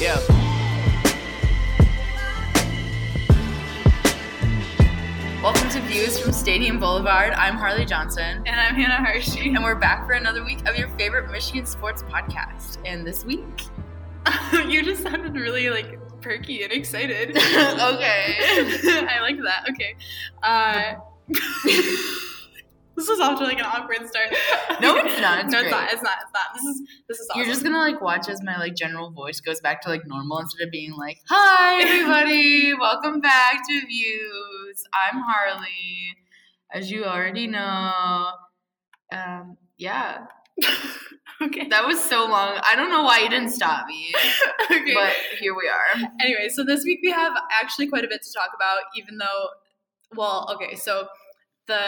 Yeah. Welcome to Views from Stadium Boulevard. I'm Harley Johnson. And I'm Hannah Hershey. And we're back for another week of your favorite Michigan sports podcast. And this week, you just sounded really like perky and excited. okay. I like that. Okay. Uh, this is off to like an awkward start. No, it's not. It's no, it's not. It's not. It's not. This is this is. Awesome. You're just gonna like watch as my like general voice goes back to like normal instead of being like, "Hi everybody, welcome back to Views. I'm Harley, as you already know." Um, yeah, okay. that was so long. I don't know why you didn't stop me, okay. but here we are. anyway, so this week we have actually quite a bit to talk about, even though, well, okay, so the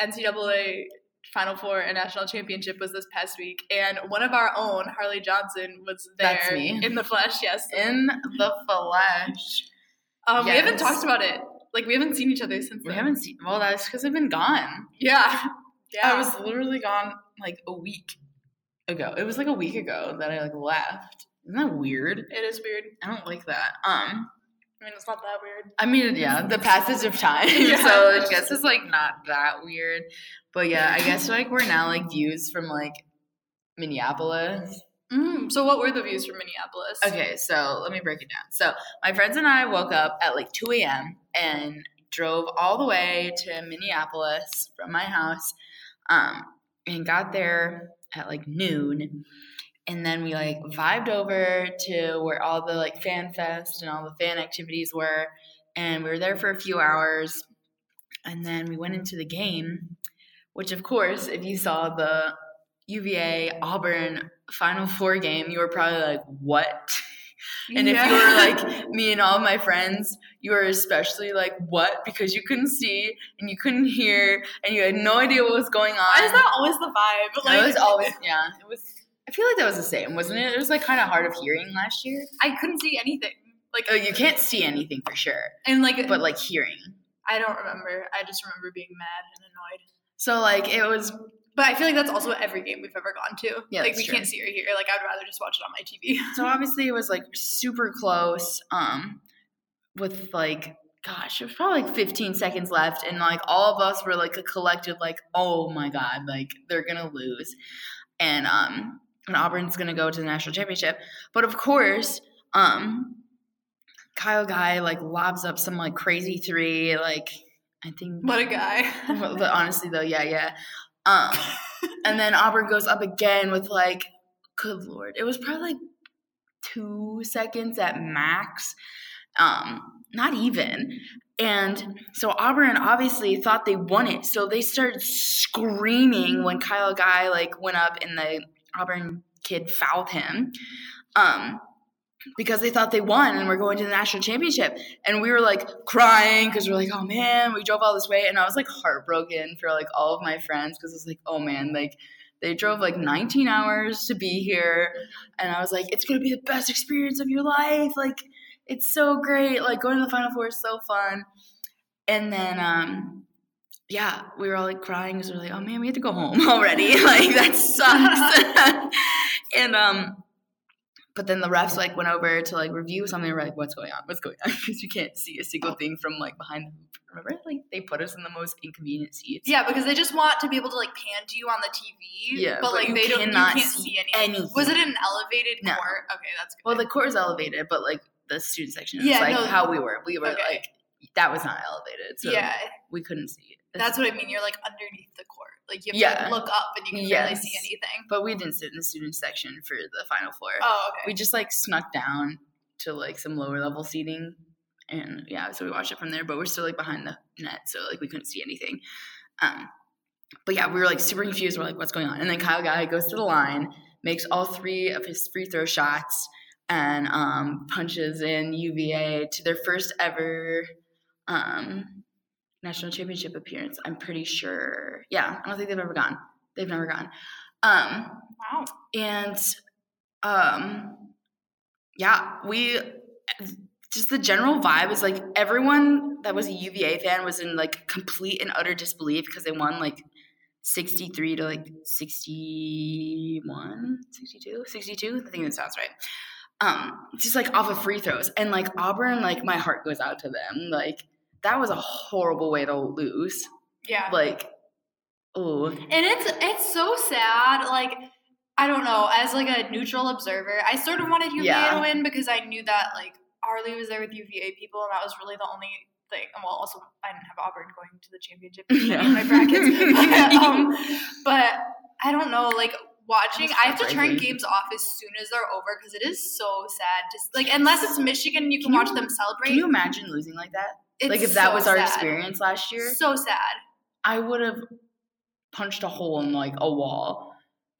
NCAA Final Four and National Championship was this past week, and one of our own, Harley Johnson, was there That's me. in the flesh. Yes, In the flesh. um, we haven't talked about it. Like we haven't seen each other since. We then. haven't seen. Well, that's because I've been gone. Yeah, yeah. I was literally gone like a week ago. It was like a week ago that I like left. Isn't that weird? It is weird. I don't like that. Um, I mean, it's not that weird. I mean, yeah, the passage of time. Yeah. so I guess it's like not that weird. But yeah, I guess like we're now like views from like Minneapolis. Mm, so, what were the views from Minneapolis? Okay, so let me break it down. So my friends and I woke up at like 2 a.m. and drove all the way to Minneapolis from my house, um, and got there at like noon. And then we like vibed over to where all the like fan fest and all the fan activities were, and we were there for a few hours. And then we went into the game, which of course, if you saw the UVA Auburn Final Four game, you were probably like, "What?" And if you were like me and all my friends, you were especially like, "What?" Because you couldn't see and you couldn't hear and you had no idea what was going on. why is that always the vibe? it was always yeah. It was. I feel like that was the same, wasn't it? It was like kind of hard of hearing last year. I couldn't see anything. Like, Oh, you can't see anything for sure, and like, but like hearing. I don't remember. I just remember being mad and annoyed. So like it was But I feel like that's also every game we've ever gone to. Yeah, like we true. can't see or hear. Like I'd rather just watch it on my TV. so obviously it was like super close um with like gosh it was probably like 15 seconds left and like all of us were like a collective like oh my god like they're gonna lose and um and auburn's gonna go to the national championship but of course um kyle guy like lobs up some like crazy three like i think what a guy. but, but honestly though yeah yeah um and then Auburn goes up again with like, good lord, it was probably like two seconds at max, um, not even. And so Auburn obviously thought they won it, so they started screaming when Kyle Guy like went up in the Auburn kid fouled him. Um, because they thought they won and we're going to the national championship. And we were like crying because we're like, oh man, we drove all this way. And I was like heartbroken for like all of my friends because it's like, oh man, like they drove like 19 hours to be here. And I was like, it's going to be the best experience of your life. Like, it's so great. Like, going to the Final Four is so fun. And then, um, yeah, we were all like crying because we we're like, oh man, we have to go home already. like, that sucks. and, um, but then the refs like went over to like review something. and We're like, "What's going on? What's going on?" Because you can't see a single thing from like behind the hoop. Remember, like they put us in the most inconvenient seats. Yeah, because they just want to be able to like pan to you on the TV. Yeah, but, but like they don't. You can't see see anything. anything. Was it an elevated No. court? Okay, that's good. Well, the court is elevated, but like the student section is Yeah, like no. how we were. We were Okay. like that was not elevated, so yeah, we couldn't see it. That's what I mean. You're like underneath the court. Like you have Yeah. to look up and you can barely see anything. But we didn't sit in the student section for the final four. Oh, okay. We just like snuck down to like some lower level seating, and yeah, so we watched it from there. But we're still like behind the net, so like we couldn't see anything. Um, but yeah, we were like super confused. We're like, what's going on? And then Kyle Guy goes to the line, makes all three of his free throw shots and um, punches in UVA to their first ever um, national championship appearance. I'm pretty sure. Yeah, I don't think they've ever gone. They've never gone. Um, Wow. and um, yeah, we just the general vibe is like everyone that was a UVA fan was in like complete and utter disbelief because they won like 63 to like 61, 62, 62. I think that sounds right. Um, just like off of free throws. And like Auburn, like my heart goes out to them. Like that was a horrible way to lose. Yeah. Like, oh, And it's it's so sad. Like I don't know. As like a neutral observer, I sort of wanted UVA Yeah. to win because I knew that like Harley was there with UVA people, and that was really the only thing. Well, also I didn't have Auburn going to the championship Yeah. in my brackets, but, um, but I don't know. Like watching, I have to turn games off as soon as they're over because it is so sad. Just like unless it's Michigan, you can, Can you- watch them celebrate. can you imagine losing like that? It's like if that so was our sad. experience last year, So sad. I would have punched a hole in like a wall.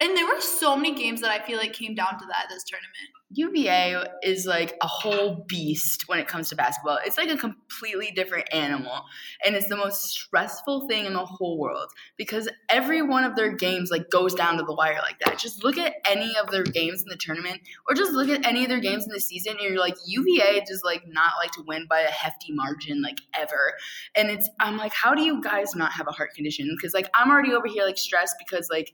And there were so many games that I feel like came down to that this tournament. UVA is like a whole beast when it comes to basketball. It's like a completely different animal, and it's the most stressful thing in the whole world because every one of their games like goes down to the wire like that. Just look at any of their games in the tournament, or just look at any of their games in the season, and you're like UVA just like not like to win by a hefty margin like ever. And it's I'm like, how do you guys not have a heart condition? Because like I'm already over here like stressed because like.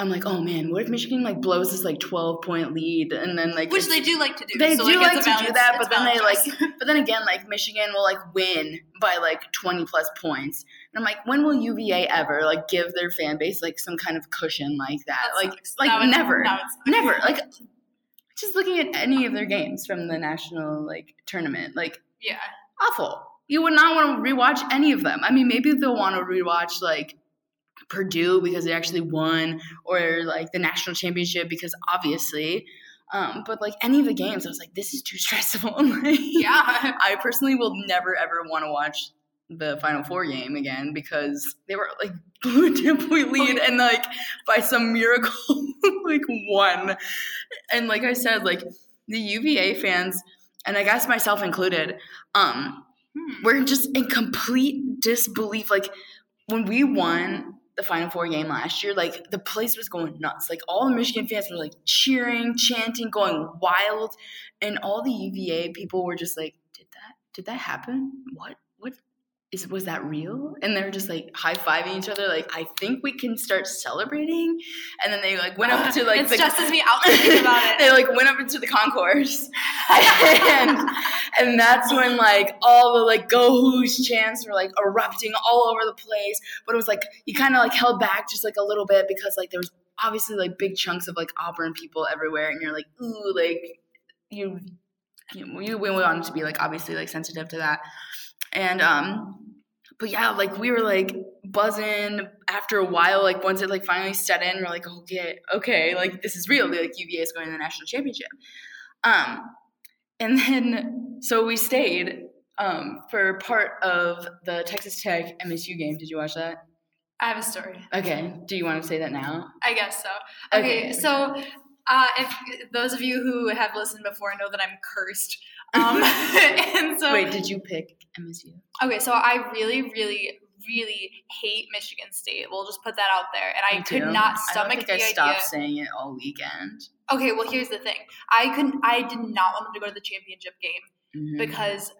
I'm like, oh man, what if Michigan like blows this like 12 point lead and then like Which they do like to do. They so, do like, like to do that, but then they like, but then again, like Michigan will like win by like 20 plus points. And I'm like, when will UVA ever like give their fan base like some kind of cushion like that? That like, sucks. like That never, never. Like, just looking at any of their games from the national like tournament, like Yeah. awful. You would not want to rewatch any of them. I mean, maybe they'll want to rewatch like Purdue because they actually won, or like the national championship because obviously. Um, but like any of the games, I was like, this is too stressful. Like, Yeah. I personally will never ever want to watch the Final Four game again because they were like blew a ten point lead and like by some miracle like won. And like I said, like the UVA fans, and I guess myself included, um, Hmm. we're just in complete disbelief. Like when we won the Final Four game last year, like the place was going nuts. Like all the Michigan fans were like cheering, chanting, going wild, and all the UVA people were just like, "Did that? Did that happen? What? Is? Was that real?" And they're just like high fiving each other, like, "I think we can start celebrating." And then they like went up to like it the stresses me out about it. they like went up into the concourse and and that's when like all the like go who's chants were like erupting all over the place but it was like you kind of like held back just like a little bit because like there was obviously like big chunks of like auburn people everywhere and you're like ooh like you you, you we wanted to be like obviously like sensitive to that and um but yeah, like we were like buzzing after a while. Like once it like finally set in, we're like, okay, okay, like this is real. Like UVA is going to the national championship. Um, and then so we stayed um for part of the Texas Tech MSU game. Did you watch that? I have a story. Okay. Do you want to say that now? I guess so. Okay, so uh, if those of you who have listened before know that I'm cursed. Um, and so Wait, did you pick MSU? Okay, so I really, really, really hate Michigan State. We'll just put that out there. And I Me could too. not I stomach don't think the I stopped idea. saying it all weekend. Okay, well here's the thing. I couldn't I did not want them to go to the championship game Mhm. because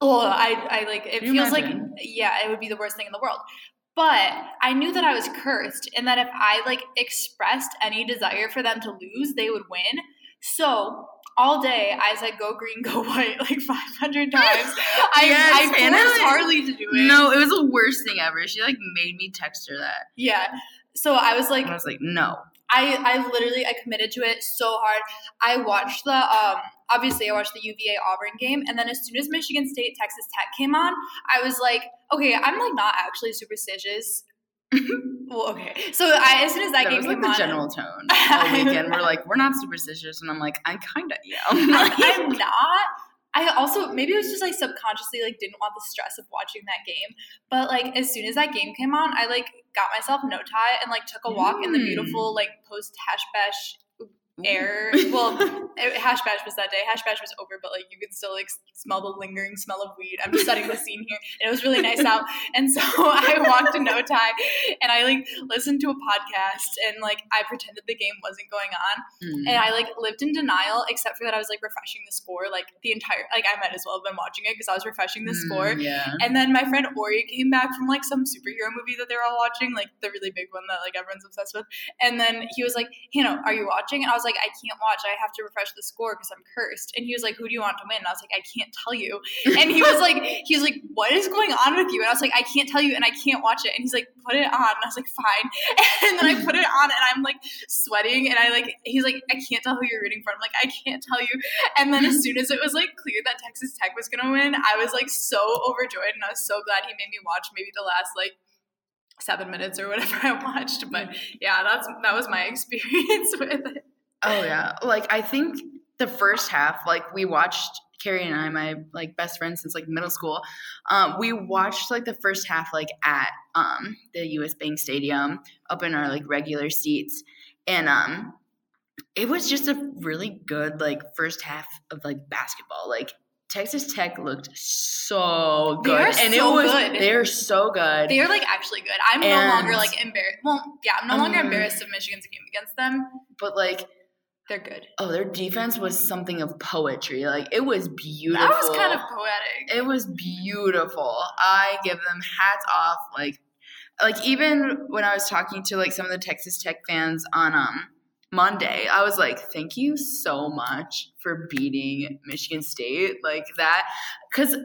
oh I I like it feels like yeah, it would be the worst thing in the world. But I knew that I was cursed and that if I like expressed any desire for them to lose, they would win. So all day I said go green, go white like 500 times. I, Yes, I Hannah. forced Harley to do it. No, it was the worst thing ever. She like made me text her that. Yeah. So I was like, And I was like, no. I, I literally I committed to it so hard. I watched the um obviously I watched the UVA Auburn game and then as soon as Michigan State Texas Tech came on, I was like, okay, I'm like not actually superstitious. well, okay. So I as soon as that, game came on. That game was like the on, general tone all weekend. We're like, we're not superstitious, and I'm like, I kinda am. I, I'm not, I also maybe it was just like subconsciously like didn't want the stress of watching that game. But like as soon as that game came on, I like got myself No Thai and like took a walk in the Mm. beautiful like post hash bash air. Well, it, hash bash was that day. Hash bash was over, but like you could still like smell the lingering smell of weed. I'm just setting the scene here, and it was really nice out. And so I walked to No Thai, and I like listened to a podcast, and like I pretended the game wasn't going on, Mm. and I like lived in denial, except for that I was like refreshing the score like the entire like I might as well have been watching it because I was refreshing the score. Mm, yeah. And then my friend Ori came back from like some superhero movie that they were all watching, like the really big one that like everyone's obsessed with. And then he was like, Hannah, are you watching? And I was like, I can't watch. I have to refresh the score because I'm cursed. And he was like, Who do you want to win? And I was like, I can't tell you. And he was like, he was like, What is going on with you? And I was like, I can't tell you and I can't watch it. And he's like, Put it on. And I was like, Fine. And then I put it on and I'm like sweating and I like he's like, I can't tell who you're rooting for. I'm like, I can't tell you. And then as soon as it was like clear that Texas Tech was gonna win, I was like so overjoyed and I was so glad he made me watch maybe the last like seven minutes or whatever I watched. But yeah, that's that was my experience with it. Oh yeah. Like I think the first half, like we watched Carrie and I, my like best friends since like middle school. Um, we watched like the first half like at um the US Bank Stadium up in our like regular seats. And um it was just a really good like first half of like basketball. Like Texas Tech looked so They good. are and so it was good. they're so good. They are like actually good. I'm no longer like embarrassed. Well, yeah, I'm no longer Um, embarrassed of Michigan's game against them. but like They're good. oh their defense was something of poetry. Like it was beautiful. That was kind of poetic. It was beautiful. I give them hats off. Like, like even when I was talking to like some of the Texas Tech fans on um Monday, I was like, "Thank you so much for beating Michigan State like that," because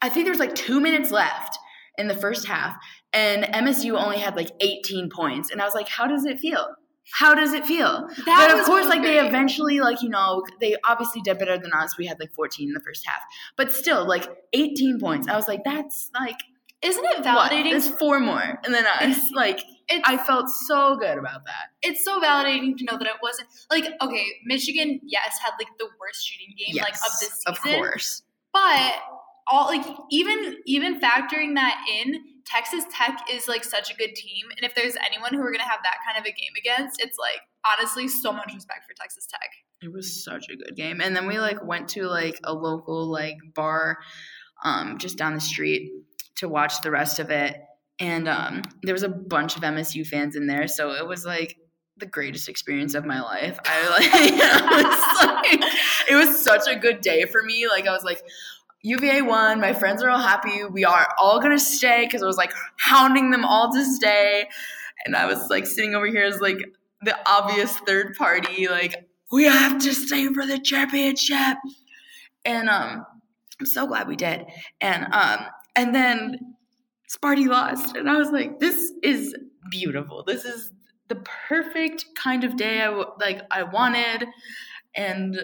I think there's like two minutes left in the first half, and MSU only had like 18 points, and I was like, "How does it feel?" How does it feel? That but of course, like they eventually, like you know, they obviously did better than us. We had like 14 in the first half, but still, like 18 points. I was like, that's like Isn't it validating? It's four more, and then us. Like It's, I felt so good about that. it's so validating to know that it wasn't like okay, Michigan, yes, had like the worst shooting game like of this season. of course. But all like even even factoring that in, Texas Tech is like such a good team, and if there's anyone who we're gonna have that kind of a game against, it's like honestly so much respect for Texas Tech. It was such a good game, and then we like went to like a local like bar, um, just down the street to watch the rest of it, and um, there was a bunch of MSU fans in there, so it was like the greatest experience of my life. I like, was like it was such a good day for me. Like I was like. UVA won. My friends are all happy. We are all gonna stay because I was like hounding them all to stay, and I was like sitting over here as like the obvious third party. Like we have to stay for the championship, and um, I'm so glad we did. And um, and then Sparty lost, and I was like, this is beautiful. This is the perfect kind of day I like I wanted, and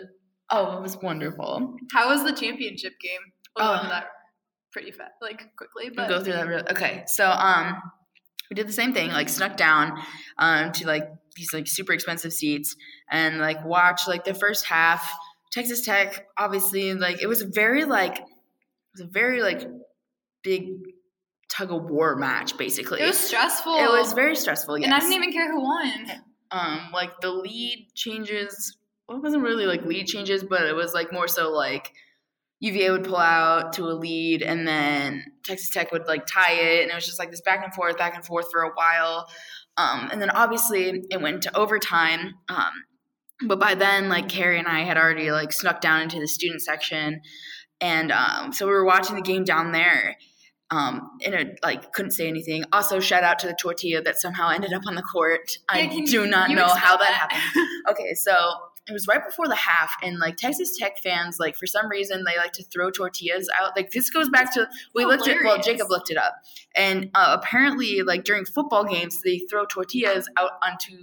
oh, it was wonderful. How was the championship game? We'll go Oh. that pretty fast, like quickly, We'll go through that. Real, okay, so um, we did the same thing, like snuck down um to like these like super expensive seats and like watch like the first half. Texas Tech, obviously, like it was very like it was a very like big tug of war match, basically. it was stressful. It was very stressful. Yes. and I didn't even care who won. um like the lead changes well, it wasn't really like lead changes but it was like more so like uva would pull out to a lead and then texas tech would like tie it and it was just like this back and forth back and forth for a while um and then obviously it went to overtime um but by then like carrie and i had already like snuck down into the student section and um so we were watching the game down there um, and it like couldn't say anything. Also, shout out to the tortilla that somehow ended up on the court. I Yeah, can do not you know how that happened. Okay, so it was right before the half, and like Texas Tech fans, like for some reason they like to throw tortillas out. Like this goes back to we looked at well, Jacob looked it up, and uh, apparently like during football games they throw tortillas out onto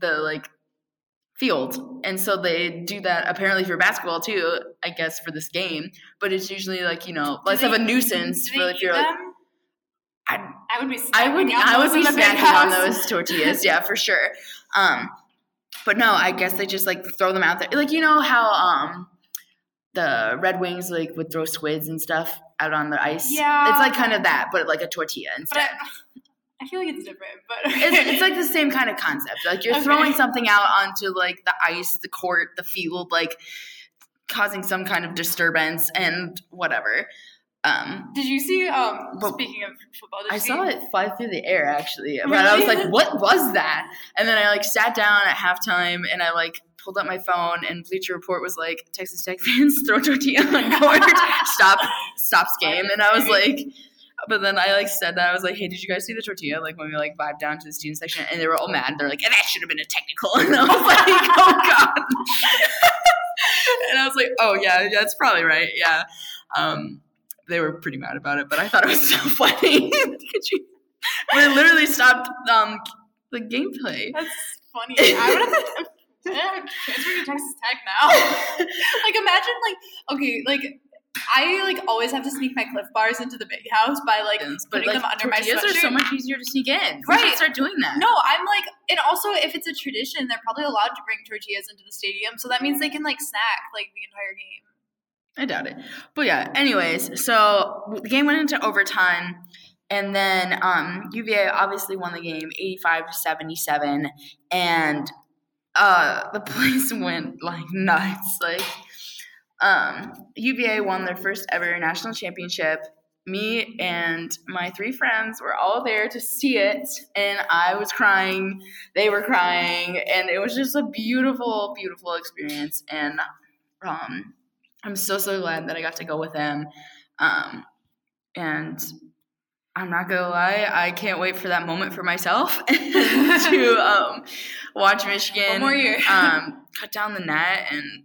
the like field, and so they do that apparently for basketball too. I guess for this game, but it's usually like you know Do less they- of a nuisance for if you're like. I, I would be. I would I would be in snacking on those tortillas, yeah, for sure. Um, but no, I guess they just like throw them out there, like you know how um the Red Wings like would throw squids and stuff out on the ice. Yeah. it's like kind of that, but like a tortilla But instead. I, I feel like it's different. But it's, it's like the same kind of concept. Like you're Okay. throwing something out onto like the ice, the court, the field, like causing some kind of disturbance and whatever. Um, Did you see? Um, Well, speaking of football, I you saw see, it fly through the air actually, but I was like, "What was that?" And then I like sat down at halftime and I like pulled up my phone and Bleacher Report was like, "Texas Tech fans throw tortilla on court, stop, stops game," and I was like. But then I like said that I was like, "Hey, did you guys see the tortilla?" Like when we like vibed down to the student section, and they were all mad. They're like, "That should have been a technical," and I was like, "Oh god!" and I was like, "Oh yeah, that's probably right." Yeah, um, they were pretty mad about it, but I thought it was so funny. We literally stopped um, the gameplay. That's funny. I would have. To Texas Tech now. like imagine like okay like I like always have to sneak my Clif Bars into the big house by like but putting like them under my tortillas are so much easier to sneak in. We Right. start doing that. No, I'm like, and also if it's a tradition, they're probably allowed to bring tortillas into the stadium, so that means they can like snack like the entire game. I doubt it. But yeah, anyways, so the game went into overtime. And then um, UVA obviously won the game 85 to 77. And uh, the place went like nuts. Like, um, UVA won their first ever national championship. Me and my three friends were all there to see it. And I was crying. They were crying. And it was just a beautiful, beautiful experience. And um, I'm so so glad that I got to go with them. Um, and I'm not gonna lie, I can't wait for that moment for myself to um, watch Michigan One more year. um, cut down the net and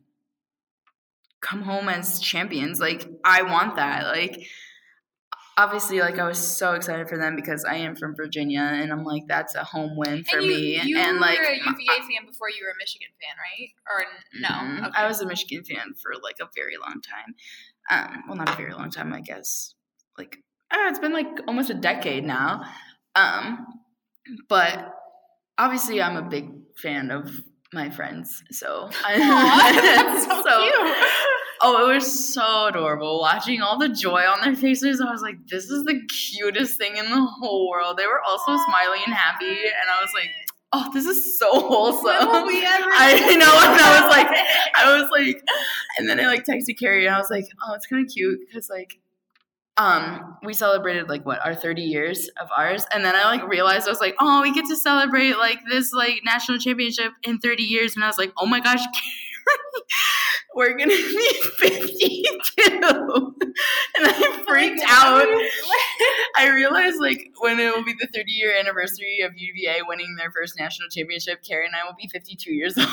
come home as champions. Like I want that. Like obviously, like I was so excited for them because I am from Virginia, and I'm like that's a home win for and you, me. you and like you were a UVA fan before you were a Michigan fan, right? Or no? Mhm. Okay. I was a Michigan fan for like a very long time. Um, well, not a very long time, I guess. Like, oh, it's been like almost a decade now. Um, but obviously, I'm a big fan of my friends. So, Aw, that's so, cute. Oh, it was so adorable watching all the joy on their faces. I was like, this is the cutest thing in the whole world. They were also smiling and happy, and I was like, oh, this is so wholesome. Will we ever I know, and I was like. I was like, and then I like texted Carrie and I was like, oh, it's kind of cute because like, um, we celebrated like what our 30 years of ours, and then I like realized I was like, oh, we get to celebrate like this like national championship in 30 years, and I was like, oh my gosh, Carrie, we're gonna be 52, and I oh freaked out. I realized like when it will be the 30 year anniversary of UVA winning their first national championship, Carrie and I will be 52 years old.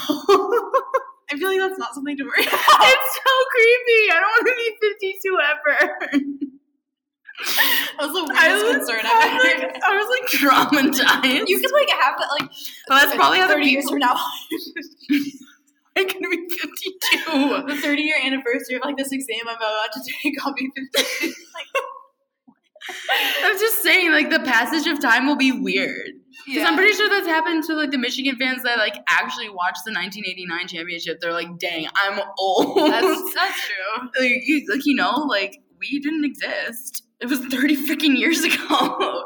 I feel like that's not something to worry about. it's so creepy. I don't want to be 52 ever. That was the I weirdest was, concern I I've was ever like, I was like traumatized. You could like have that like Well, that's probably how 30 years from now. are gonna be 52. the 30 year anniversary of like this exam I'm about to take, I'll be 50. like, I'm just saying, like the passage of time will be weird. Because I'm pretty sure that's happened to like the Michigan fans that like actually watched the 1989 championship. They're like, "Dang, I'm old." that's, that's true. like, you, like you know, like we didn't exist. It was 30 freaking years ago.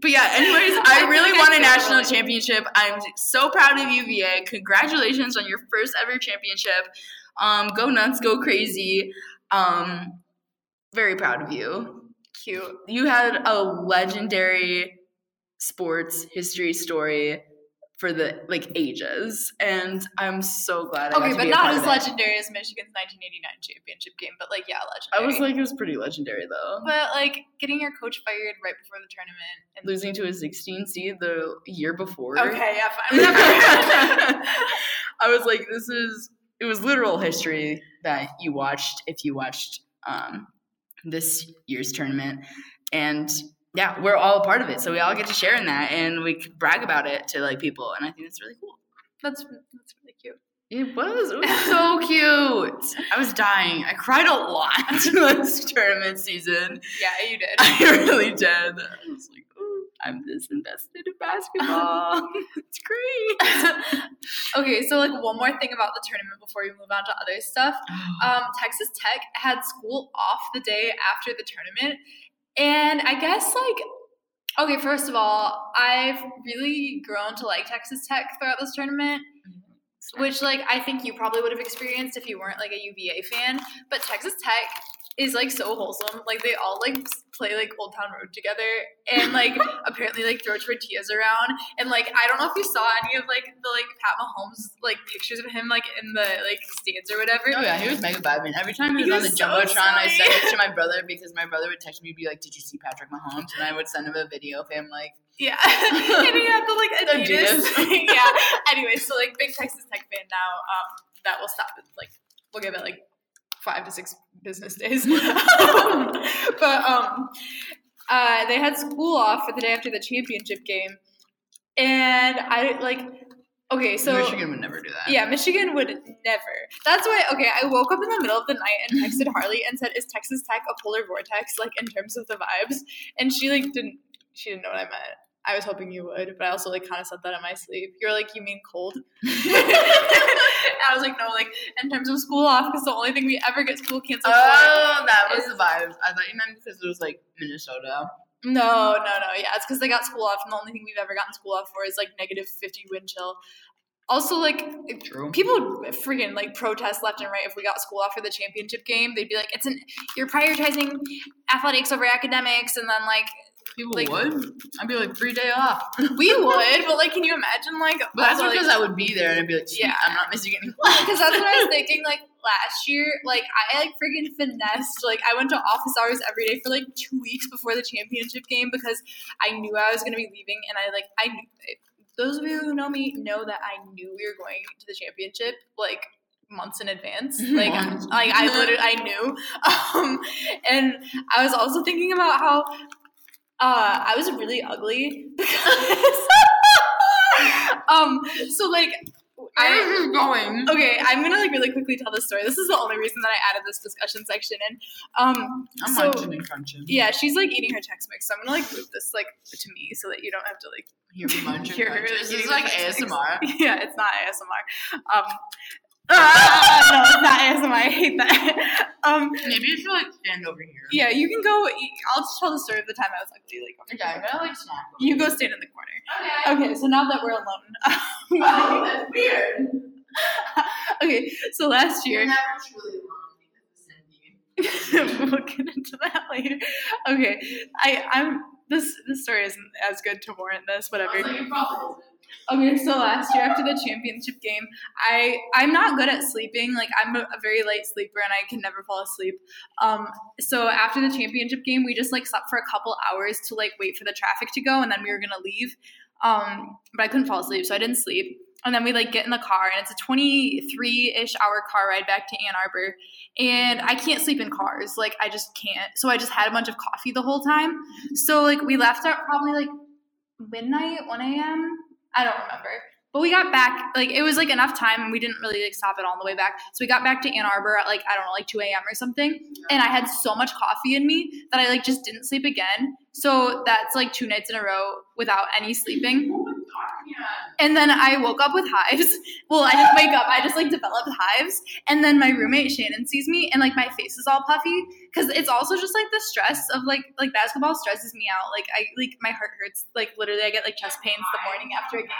But yeah, anyways, I really won a national championship. I'm so proud of UVA. Congratulations on your first ever championship. Um, go nuts, go crazy. Um, very proud of you. Cute. You had a legendary sports history story for the like ages, and I'm so glad. I got Okay, to but not as it. legendary as Michigan's 1989 championship game, but like, yeah, legendary. I was like, it was pretty legendary though. but like getting your coach fired right before the tournament. And, losing to a 16 seed the year before. okay, yeah, fine. I was like, this is it was literal history that you watched if you watched um, this year's tournament, and yeah, we're all a part of it, so we all get to share in that, and we could brag about it to like people, and I think it's really cool. that's that's really cute. It was. It was so cute. I was dying. I cried a lot this tournament season. Yeah, you did. I really did. I was like, ooh. I'm this invested in basketball. it's great. okay, so like one more thing about the tournament before we move on to other stuff. Um, Texas Tech had school off the day after the tournament, and I guess like okay, first of all, I've really grown to like Texas Tech throughout this tournament. Mm-hmm. Which like I think you probably would have experienced if you weren't like a UVA fan, but Texas Tech is like so wholesome. Like they all like play like Old Town Road together and like apparently like throw tortillas around. And like I don't know if you saw any of like the like Pat Mahomes like pictures of him like in the like stands or whatever. Oh yeah, he was mega vibing. Every time he was, He on the so jumbotron, I sent it to my brother because my brother would text me, be like, "Did you see Patrick Mahomes?" And I would send him a video of him like, Yeah. and he had the like Adidas. Adidas. yeah. Anyway, so like big Texas Tech fan now. Um, that will stop it. Like we'll give it like five to six business days. but um, uh, they had school off for the day after the championship game, and I like. Okay, so Michigan would never do that. yeah, Michigan would never. That's why. Okay, I woke up in the middle of the night and texted Harley and said, "Is Texas Tech a polar vortex? Like in terms of the vibes?" And she like didn't. She didn't know what I meant. I was hoping you would, but I also like kind of said that in my sleep. You're like, "You mean cold?" I was like, "No, like in terms of school off, because the only thing we ever get school canceled for." Oh, that was the vibes. I thought you meant because it was like Minnesota. No, no, no. Yeah, it's because they got school off, and the only thing we've ever gotten school off for is like negative fifty wind chill. Also, like True. people would freaking like protest left and right if we got school off for the championship game. They'd be like, "It's an you're prioritizing athletics over academics," and then like People like- would. I'd be like free day off. we would, but like, can you imagine like? But that's because like, I would be there and I'd be like, Yeah. I'm not missing any class. because that's what I was thinking. Like last year, like I like freaking finessed. Like I went to office hours every day for like two weeks before the championship game because I knew I was gonna be leaving, and I like I knew. Those of you who know me know that I knew we were going to the championship like months in advance. Like, like I literally I knew. Um, and I was also thinking about how uh, I was really ugly because um so like I Where is this going? Okay, I'm gonna like really quickly tell this story. This is the only reason that I added this discussion section in. Um, I'm so munching and crunching. yeah, she's like eating her Tex Mex, so I'm gonna like move this like to me so that you don't have to like. Hear me munch and Hear her. This is like ASMR. Yeah, it's not ASMR. Um, ah, no, it's not ASMR. I hate that. Um, Maybe you should like stand over here. yeah, you can go. I'll just tell the story of the time I was ugly. Like, Okay, I'm gonna like snack. you go stand in the corner. Okay. Okay, so now that we're alone. Oh, that's weird. okay, so last year. You're never truly alone we'll get into that later. Okay, I I'm this this story isn't as good to warrant this. Whatever. Also, Okay, so last year after the championship game, I I'm not good at sleeping. Like I'm a, a very light sleeper and I can never fall asleep. Um, so after the championship game, we just like slept for a couple hours to like wait for the traffic to go, and then we were gonna leave. Um, but I couldn't fall asleep, so I didn't sleep. And then we like get in the car, and it's a 23 ish hour car ride back to Ann Arbor. And I can't sleep in cars, like I just can't. So I just had a bunch of coffee the whole time. So like we left at probably like midnight, 1 a.m. I don't remember. But we got back, like, it was like enough time and we didn't really like stop it all the way back. So we got back to Ann Arbor at like, I don't know, like 2 a.m. or something. And I had so much coffee in me that I like just didn't sleep again. So that's like two nights in a row without any sleeping. Oh And then I woke up with hives. Well, I didn't wake up. I just like developed hives. And then my roommate Shannon sees me, and like my face is all puffy because it's also just like the stress of like like basketball stresses me out. Like I like my heart hurts. Like literally, I get like chest pains the morning after a game.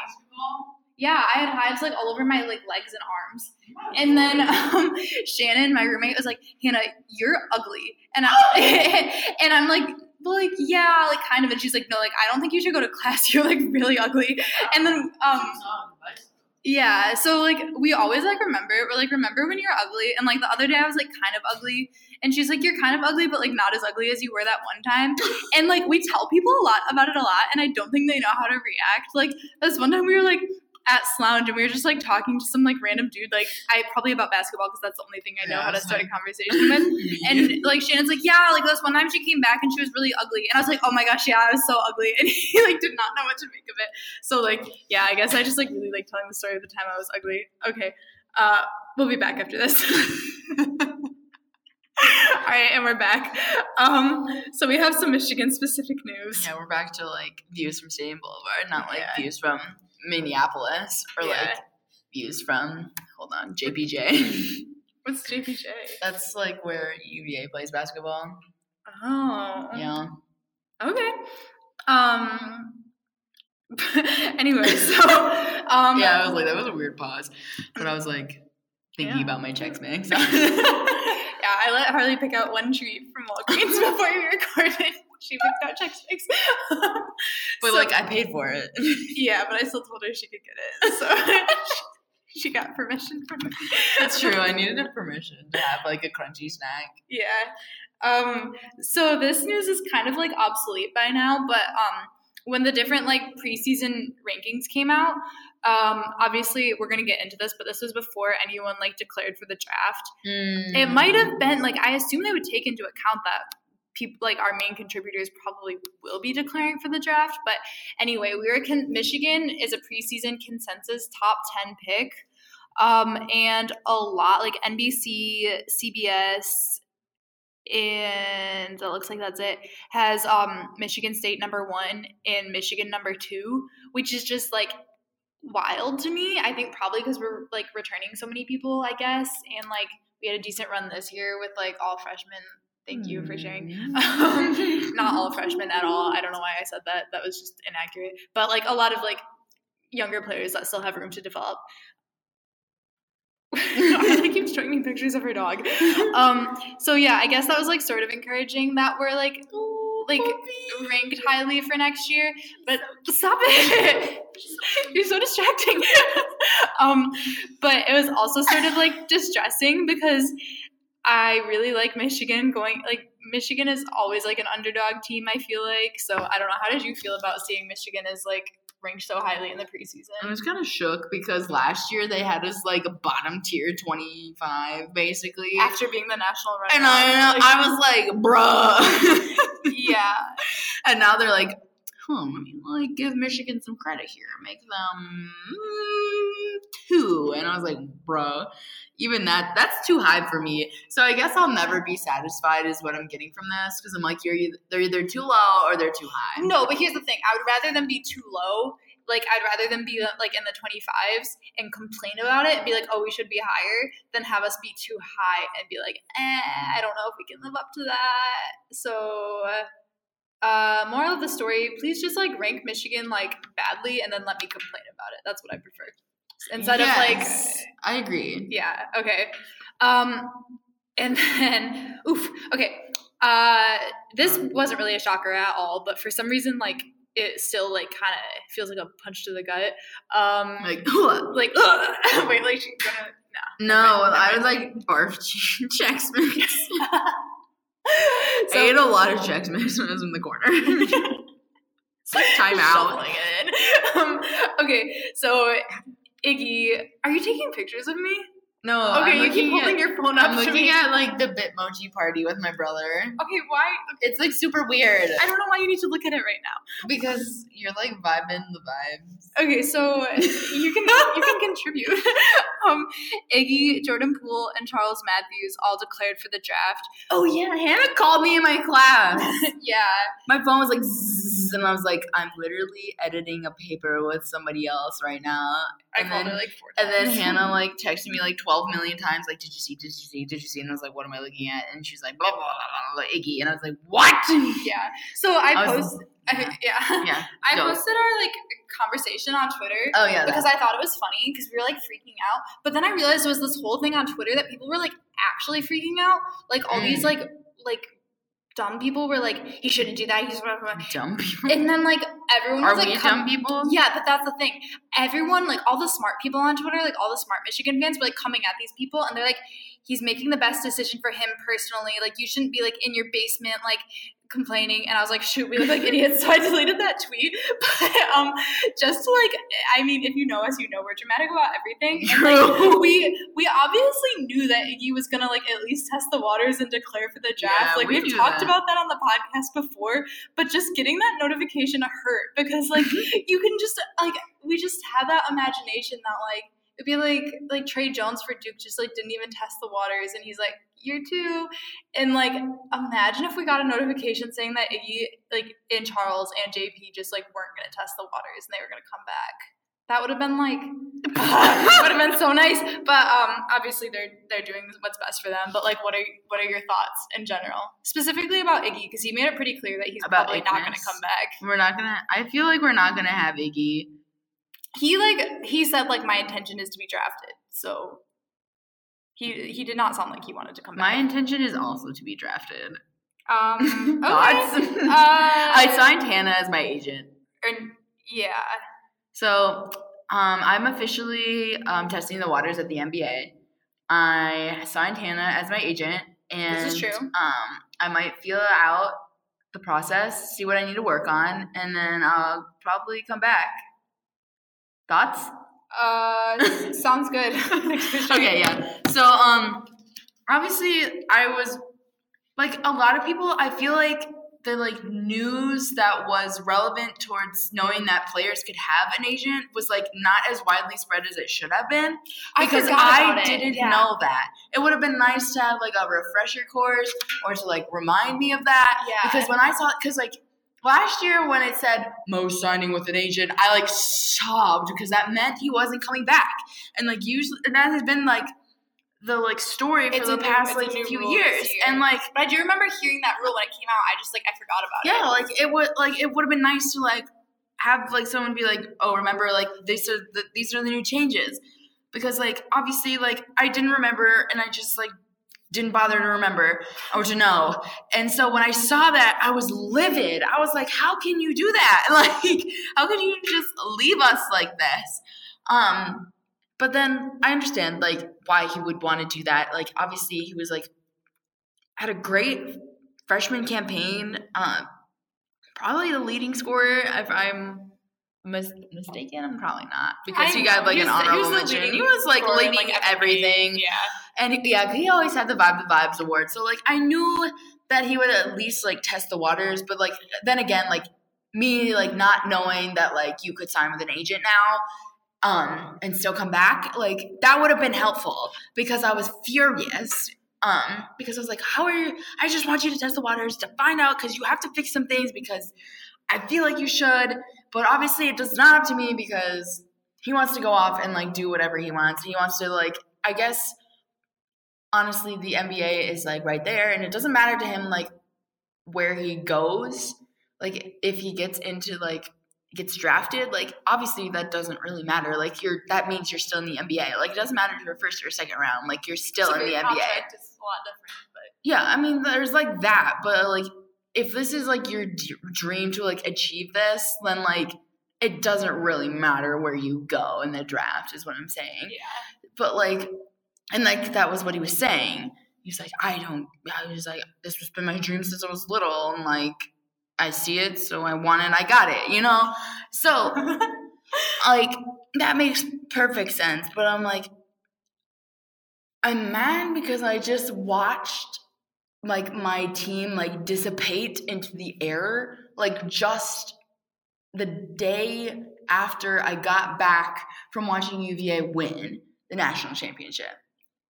Yeah, I had hives like all over my like legs and arms. And then um, Shannon, my roommate, was like, "Hannah, you're ugly," and I and I'm like. Well, like yeah, like kind of, and she's like, no, like I don't think you should go to class. You're like really ugly. And then, um, She's on the bicycle. yeah, so like we always like remember we're like remember when you're ugly and like the other day I was like kind of ugly and she's like you're kind of ugly but like not as ugly as you were that one time and like we tell people a lot about it a lot and I don't think they know how to react like this one time we were like at Slounge and we were just like talking to some like random dude like I probably about basketball because that's the only thing I know Yeah, how to start a conversation with and like Shannon's like, yeah, like this one time she came back and she was really ugly. And I was like, oh my gosh, yeah, I was so ugly. And he like did not know what to make of it. So like, yeah, I guess I just like really like telling the story of the time I was ugly. Okay. Uh we'll be back after this. All right, and we're back. Um, so we have some Michigan specific news. Yeah, we're back to like views from Stadium Boulevard, not like Yeah. views from Minneapolis or Yeah. like views from hold on JPJ. What's JPJ? That's like where UVA plays basketball. Oh. Yeah. Okay. Um. anyway, so um. yeah, I was like, that was a weird pause, but I was like thinking Yeah. about my Chex Mix. yeah, I let Harley pick out one treat from Walgreens before we recorded. She picked out Chex Mix. but So- like, I paid for it. yeah, but I still told her she could get it, so she got permission from me. That's true. I needed a permission to have like a crunchy snack. Yeah. Um, so this news is kind of like obsolete by now, but um, when the different like preseason rankings came out, um, obviously we're gonna get into this, but this was before anyone like declared for the draft. It Mm. might have been like I assume they would take into account that people like our main contributors probably will be declaring for the draft. But anyway, we were con- Michigan is a preseason consensus top ten pick, um, and a lot like NBC, CBS, and it looks like that's it has um Michigan State number one and Michigan number two, which is just like wild to me. I think probably because we're like returning so many people, I guess, and like we had a decent run this year with like all freshmen. Thank you for sharing. Um, not all freshmen at all. I don't know why I said that. That was just inaccurate. But like a lot of like younger players that still have room to develop. I keep showing me pictures of her dog. Um, so yeah, I guess that was like sort of encouraging that we're like like ranked highly for next year. But stop it! You're so distracting. um, but it was also sort of like distressing because I really like Michigan going like Michigan is always like an underdog team, I feel like. So I don't know. How did you feel about seeing Michigan as like ranked so highly in the preseason? I was kind of shook because last year they had us like a bottom tier 25, basically. After being the national runner. and I, I was like, bruh. yeah. and now they're like, huh, let me like give Michigan some credit here. Make them two. And I was like, bruh, even that, that's too high for me. So I guess I'll never be satisfied is what I'm getting from this. Because I'm like, you're either, they're either too low or they're too high. No, but here's the thing. I would rather them be too low. Like I'd rather them be like in the 25s and complain about it and be like, "Oh, we should be higher," than have us be too high and be like, "Eh, I don't know if we can live up to that." So, uh, moral of the story: please just like rank Michigan like badly and then let me complain about it. That's what I prefer. Instead of like I agree. yeah. Okay. Um, and then, oof. Okay. Uh, this wasn't really a shocker at all, but for some reason, like it still like kind of feels like a punch to the gut. Um, Like, like wait, like she's gonna no, Never mind, I would like barf Chex Mix. I ate a lot of Chex Mix when I was in the corner. it's like time out. Shoveling it in. Um, okay, so Iggy, are you taking pictures of me? No, Okay, I'm you keep holding at, your phone up I'm looking at like the Bitmoji party with my brother. okay, why? It's like super weird I don't know why you need to look at it right now. because you're like vibing the vibes. Okay, so you can you can contribute. um, Iggy, Jordan Poole, and Charles Matthews all declared for the draft. Oh yeah, Hannah called me in my class. Yeah, my phone was like zzz, and I was like, I'm literally editing a paper with somebody else right now. I And called then- her like four And then Hannah like texted me like 12 million times, like, did you see, did you see, did you see? And I was like, what am I looking at? And she's like, blah, blah, blah, blah, blah, Iggy. And I was like, what? yeah. So I, I was- post. I, yeah. Yeah. I dope. posted our like conversation on Twitter Oh, yeah. because that. I thought it was funny because we were like freaking out. But then I realized there was this whole thing on Twitter that people were like actually freaking out. Like all these Mm. like like dumb people were like, he shouldn't do that. He's blah, blah, blah." dumb people. and then like everyone Are was like, dumb people? Yeah, but that's the thing. Everyone, like all the smart people on Twitter, like all the smart Michigan fans, were like coming at these people, and they're like, "He's making the best decision for him personally. Like you shouldn't be like in your basement, like." Complaining and I was like shoot we look like idiots. So I deleted that tweet. But um just to like I mean if you know us you know we're dramatic about everything. And like we we obviously knew that Iggy was gonna like at least test the waters and declare for the draft. Yeah, like we we've talked that. about that on the podcast before but just getting that notification hurt because like you can just like we just have that imagination that like It'd be like like Tre Jones for Duke just like didn't even test the waters, and he's like year two, and like imagine if we got a notification saying that Iggy like and Charles and JP just like weren't gonna test the waters and they were gonna come back. That would have been like would have been so nice. But um, obviously they're they're doing what's best for them. But like, what are what are your thoughts in general, specifically about Iggy? Because he made it pretty clear that he's About probably not going to come back. We're not gonna. I feel like we're not gonna have Iggy. He like he said like my intention is to be drafted. So he he did not sound like he wanted to come back. My intention is also to be drafted. Um, Thoughts? okay. Uh, I signed Hannah as my agent. and yeah. So um, I'm officially um, testing the waters at the NBA. I signed Hannah as my agent, and This is true. Um, I might feel out the process, see what I need to work on, and then I'll probably come back. Thoughts? Uh, sounds good. okay, yeah. So, um, obviously, I was like a lot of people. I feel like the like news that was relevant towards knowing that players could have an agent was like not as widely spread as it should have been because forgot I, didn't yeah. know that. It would have been nice to have like a refresher course or to like remind me of that. Yeah. Because when I saw it, because like last year when it said Mo signing with an agent, I like sobbed because that meant he wasn't coming back. And like usually, and that has been like the like story for It's the new- past a like few years. year. And like But I do remember hearing that rule when it came out. I just like I forgot about it. yeah, like it would like it would have been nice to like have like someone be like, oh, remember like these are the these are the new changes, because like obviously like I didn't remember and I just like didn't bother to remember or to know, and so when I saw that I was livid. I was like, how can you do that? Like, how can you just leave us like this? Um, but then I understand like why he would want to do that. Like obviously he was like had a great freshman campaign. Um, probably the leading scorer. If I'm mis- mistaken, I'm probably not because I he got like an honorable was mention. He was like leading like, everything, Yeah. and yeah, he always had the vibe the vibes award. So like I knew that he would at least like test the waters, but like then again, like me like not knowing that like you could sign with an agent now um and still come back like that would have been helpful because i was furious um because i was like how are you i just want you to test the waters to find out because you have to fix some things because i feel like you should but obviously it does not up to me because he wants to go off and like do whatever he wants. He wants to like i guess honestly the nba is like right there and it doesn't matter to him like where he goes like if he gets into like gets drafted like obviously that doesn't really matter. Like you're that means you're still in the nba like it doesn't matter if you're first or second round. Like you're still So in the nba is a lot different, but yeah i mean there's like that but like if this is like your d- dream to like achieve this then like it doesn't really matter where you go in the draft is what i'm saying. Yeah. but like and like that was what he was saying. He's like i don't i was like this has been my dream since i was little and like i see it so i want it i got it you know? So like that makes perfect sense but i'm like i'm mad because i just watched like my team like dissipate into the air like just the day after i got back from watching uva win the national championship.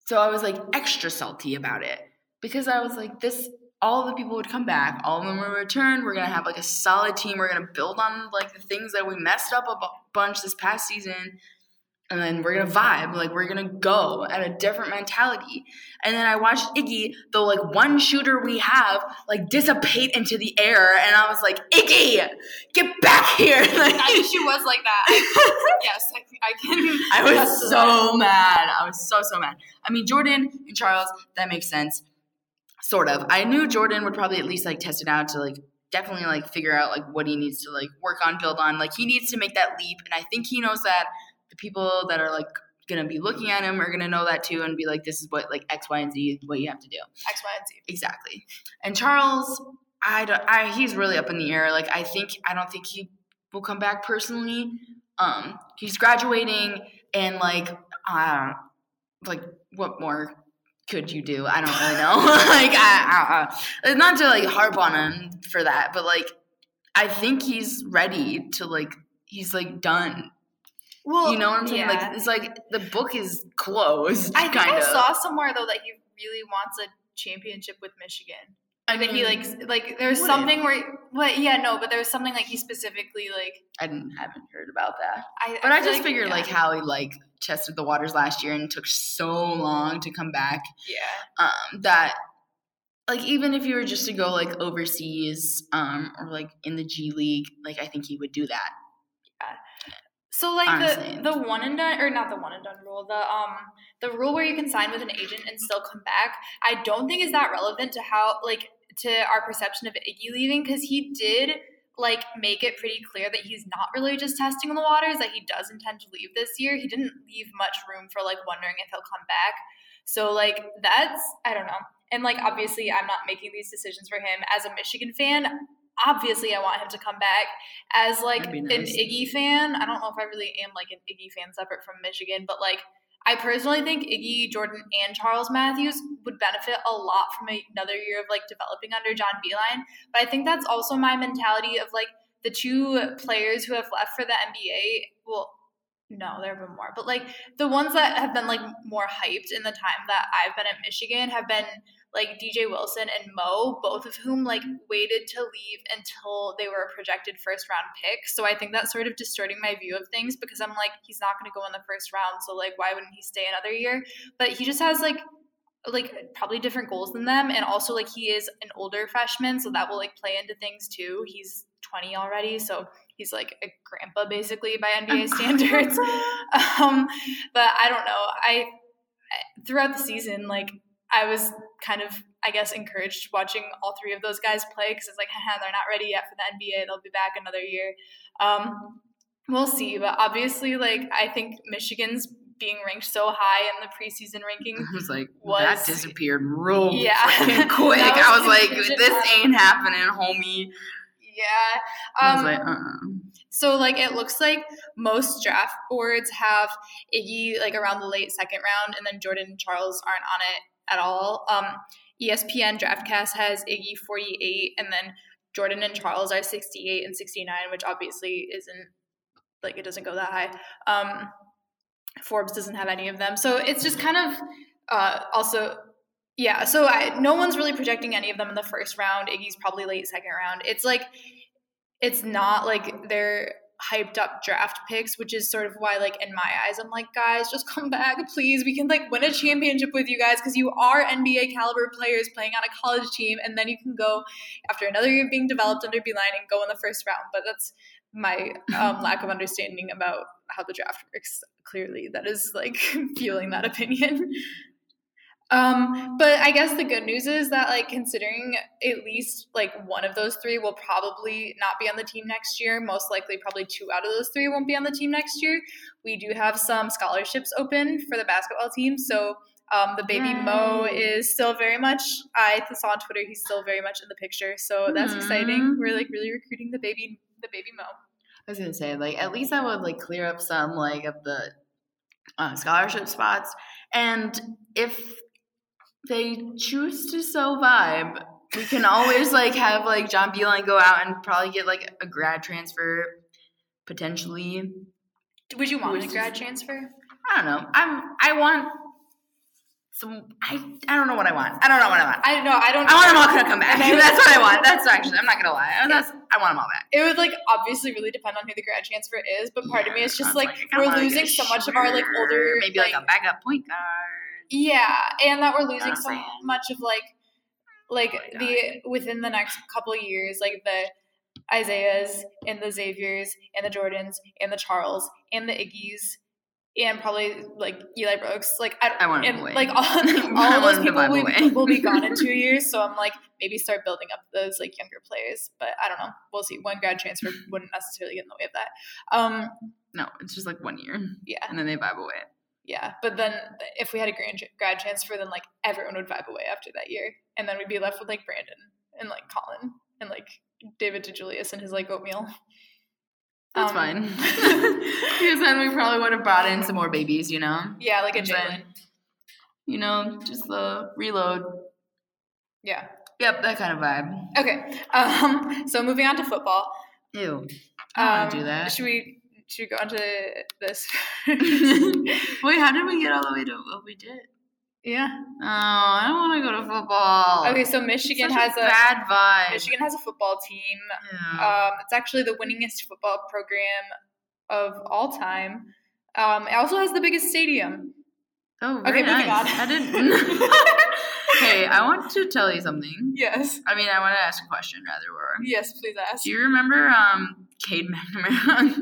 So i was like extra salty about it because i was like this all the people would come back all of them would return we're gonna have like a solid team we're gonna build on like the things that we messed up a bunch this past season and then we're gonna vibe like we're gonna go at a different mentality and then i watched iggy the like one shooter we have like dissipate into the air and i was like iggy get back here like, I she was like that. Yes, I, I can. I was so mad. I was so so mad. I mean, Jordan and Charles, that makes sense. Sort of. I knew Jordan would probably at least like test it out to like definitely like figure out like what he needs to like work on, build on. Like he needs to make that leap, and I think he knows that. The people that are like gonna be looking at him are gonna know that too, and be like, this is what like X, Y, and Z what you have to do. X, Y, and Z. Exactly. And Charles, I don't. I he's really up in the air. Like I think I don't think he will come back personally. Um, he's graduating, and like, uh, like what more could you do? I don't really know. like, I, I, I, not to like harp on him for that, but like, I think he's ready to like. He's like done Well, you know what I'm saying? yeah. Like it's like the book is closed. I think kind I of. saw somewhere though that he really wants a championship with Michigan. I Like he like like there's something where but yeah no but there was something like he specifically like I didn't, haven't heard about that. I But I, feel just figured yeah. like how he like tested the waters last year and took so long to come back. yeah Um, that like even if you were just to go like overseas, um, or like in the G League, like I think he would do that. So like Honestly. the the one and done or not the one and done rule the um the rule where you can sign with an agent and still come back I don't think is that relevant to how like to our perception of Iggy leaving because he did like make it pretty clear that he's not really just testing the waters that he does intend to leave this year. He didn't leave much room for like wondering if he'll come back. So like that's I don't know. And like obviously I'm not making these decisions for him. As a Michigan fan obviously I want him to come back as like That'd an. Iggy fan, I don't know if I really am like an Iggy fan separate from Michigan, but like I personally think Iggy, Jordan, and Charles Matthews would benefit a lot from another year of like developing under John Beilein. But I think that's also my mentality of like the two players who have left for the NBA. Well, no, there have been more, but like the ones that have been like more hyped in the time that I've been at Michigan have been like DJ Wilson and Mo, both of whom like waited to leave until they were a projected first round pick. So I think that's sort of distorting my view of things because I'm like, he's not going to go in the first round, so like, why wouldn't he stay another year? But he just has like like probably different goals than them and also like he is an older freshman so that will like play into things too. He's 20 already so he's like a grandpa basically by nba standards. Um but i don't know. I throughout the season like i was kind of i guess encouraged watching all three of those guys play because it's like haha they're not ready yet for the nba they'll be back another year um we'll see but obviously like i think michigan's being ranked so high in the preseason rankings I was like, Was- that disappeared real Yeah. quick. Was I was like, this ain't happening, homie. yeah I was um like, uh-uh. So like it looks like most draft boards have Iggy like around the late second round, and then Jordan and Charles aren't on it at all. Um, ESPN DraftCast has Iggy 48, and then Jordan and Charles are 68 and 69, which obviously isn't like it doesn't go that high. Um, Forbes doesn't have any of them, so it's just kind of uh, also. Yeah, so I, no one's really projecting any of them in the first round. Iggy's probably late second round. It's like it's not like they're hyped up draft picks, which is sort of why, like, in my eyes, I'm like, guys, just come back, please. We can like win a championship with you guys because you are NBA caliber players playing on a college team, and then you can go after another year being developed under Beilein and go in the first round. But that's my um, lack of understanding about how the draft works. Clearly, that is like fueling that opinion. Um, but I guess the good news is that like considering at least like one of those three will probably not be on the team next year, most likely probably two out of those three won't be on the team next year. We do have some scholarships open for the basketball team, so um, the baby Mo is still very much. I saw on Twitter he's still very much in the picture, so that's exciting. Mhm. We're like really recruiting the baby, the baby Mo. I was gonna say, like, at least that would like clear up some like of the uh, scholarship spots, and if they choose to so vibe, we can always like have like John Beilein go out and probably get like a grad transfer, potentially. Would you want a grad transfer? I don't know. I'm. I want some. I. I don't know what I want. I don't know what I want. I don't know. I don't. I want them all to come back. And I would- That's what I want. That's actually. I'm not gonna lie. That's. I want them all back. it would like obviously really depend on who the grad transfer is, but part of me is just was like, we're losing so much of our like older maybe like, a backup point guard. Yeah, and that we're losing so much of like like my the within the next couple of years, like the Isaiahs and the Xaviers and the Jordans and the Charles and the Iggy's and probably like Eli Brooks, like I, I want and like all, all of those people will, away. will be gone in two years. So I'm like maybe start building up those like younger players, but I don't know. We'll see. One grad transfer wouldn't necessarily get in the way of that. Um, No, it's just like one year, yeah, and then they vibe away. Yeah. But then if we had a grad grad transfer, then like everyone would vibe away after that year, and then we'd be left with like Brandon and like Colin and like David DeJulius and his like oatmeal. That's Um, fine. because then we probably would have brought in some more babies. You know. Yeah, like a Jalen. You know, just the reload. Yeah. Yep, that kind of vibe. Okay. Um. So moving on to football. Ew. I don't Um, want to do that. Should we? Should we go on to this? Wait, how did we get all the way to what we did? yeah. Oh, I don't want to go to football. Okay, so Michigan Such has a, bad vibe. Michigan has a football team. Yeah. Um, it's actually the winningest football program of all time. Um, it also has the biggest stadium. oh, okay, very moving on. I didn't. okay, I want to tell you something. Yes. I mean, I want to ask a question rather, Laura. Yes, please ask. Do you remember um Cade McNamara?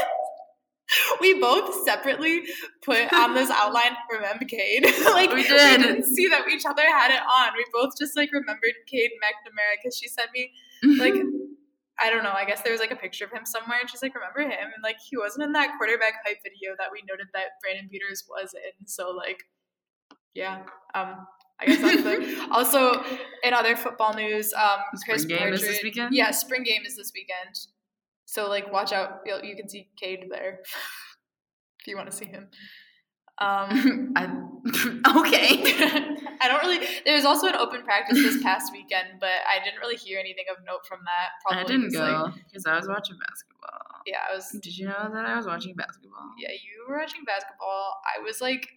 we both separately put on this outline remember Cade. like We did. didn't see that each other had it on. We both just like remembered Cade McNamara because she sent me like I don't know. I guess there was like a picture of him somewhere, and she's like, "Remember him?" And like he wasn't in that quarterback hype video that we noted that Brandon Peters was in. So like, yeah. Um, I guess that's the. also, in other football news, um, Chris Spring game is this weekend? Yeah, spring game is this weekend. So like, watch out. You'll, you can see Cade there if you want to see him. Um, I, okay. I don't really. There was also an open practice this past weekend, but I didn't really hear anything of note from that. I Probably didn't go because I was watching basketball. yeah, I was. Did you know that I was watching basketball? Yeah, you were watching basketball. I was like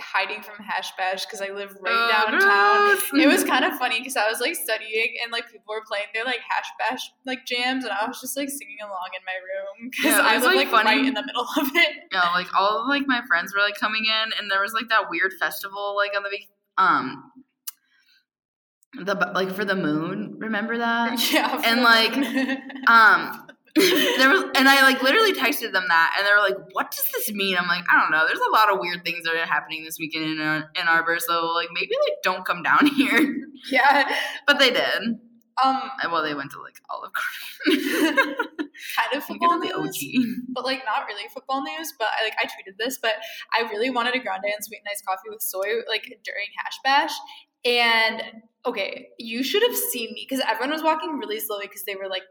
hiding from Hash Bash because I live right Oh, downtown. gross. It was kind of funny because I was like studying and like people were playing their like Hash Bash like jams, and I was just like singing along in my room because Yeah, I was, like, like, funny. right in the middle of it. Yeah, like all of like my friends were like coming in, and there was like that weird festival like on the um the like for the moon. Remember that? yeah, And, like, Um, there was, and I like literally texted them that, and they were like, "What does this mean?" I'm like, "I don't know. There's a lot of weird things that are happening this weekend in Ann Ann Arbor, so like maybe like don't come down here." yeah, But they did. um, Uh, Well, they went to like Olive Garden. kind of football news. OG. but like not really football news. But I like I tweeted this, but I really wanted a grande and sweet and iced coffee with soy like during Hash Bash. And okay, you should have seen me because everyone was walking really slowly because they were like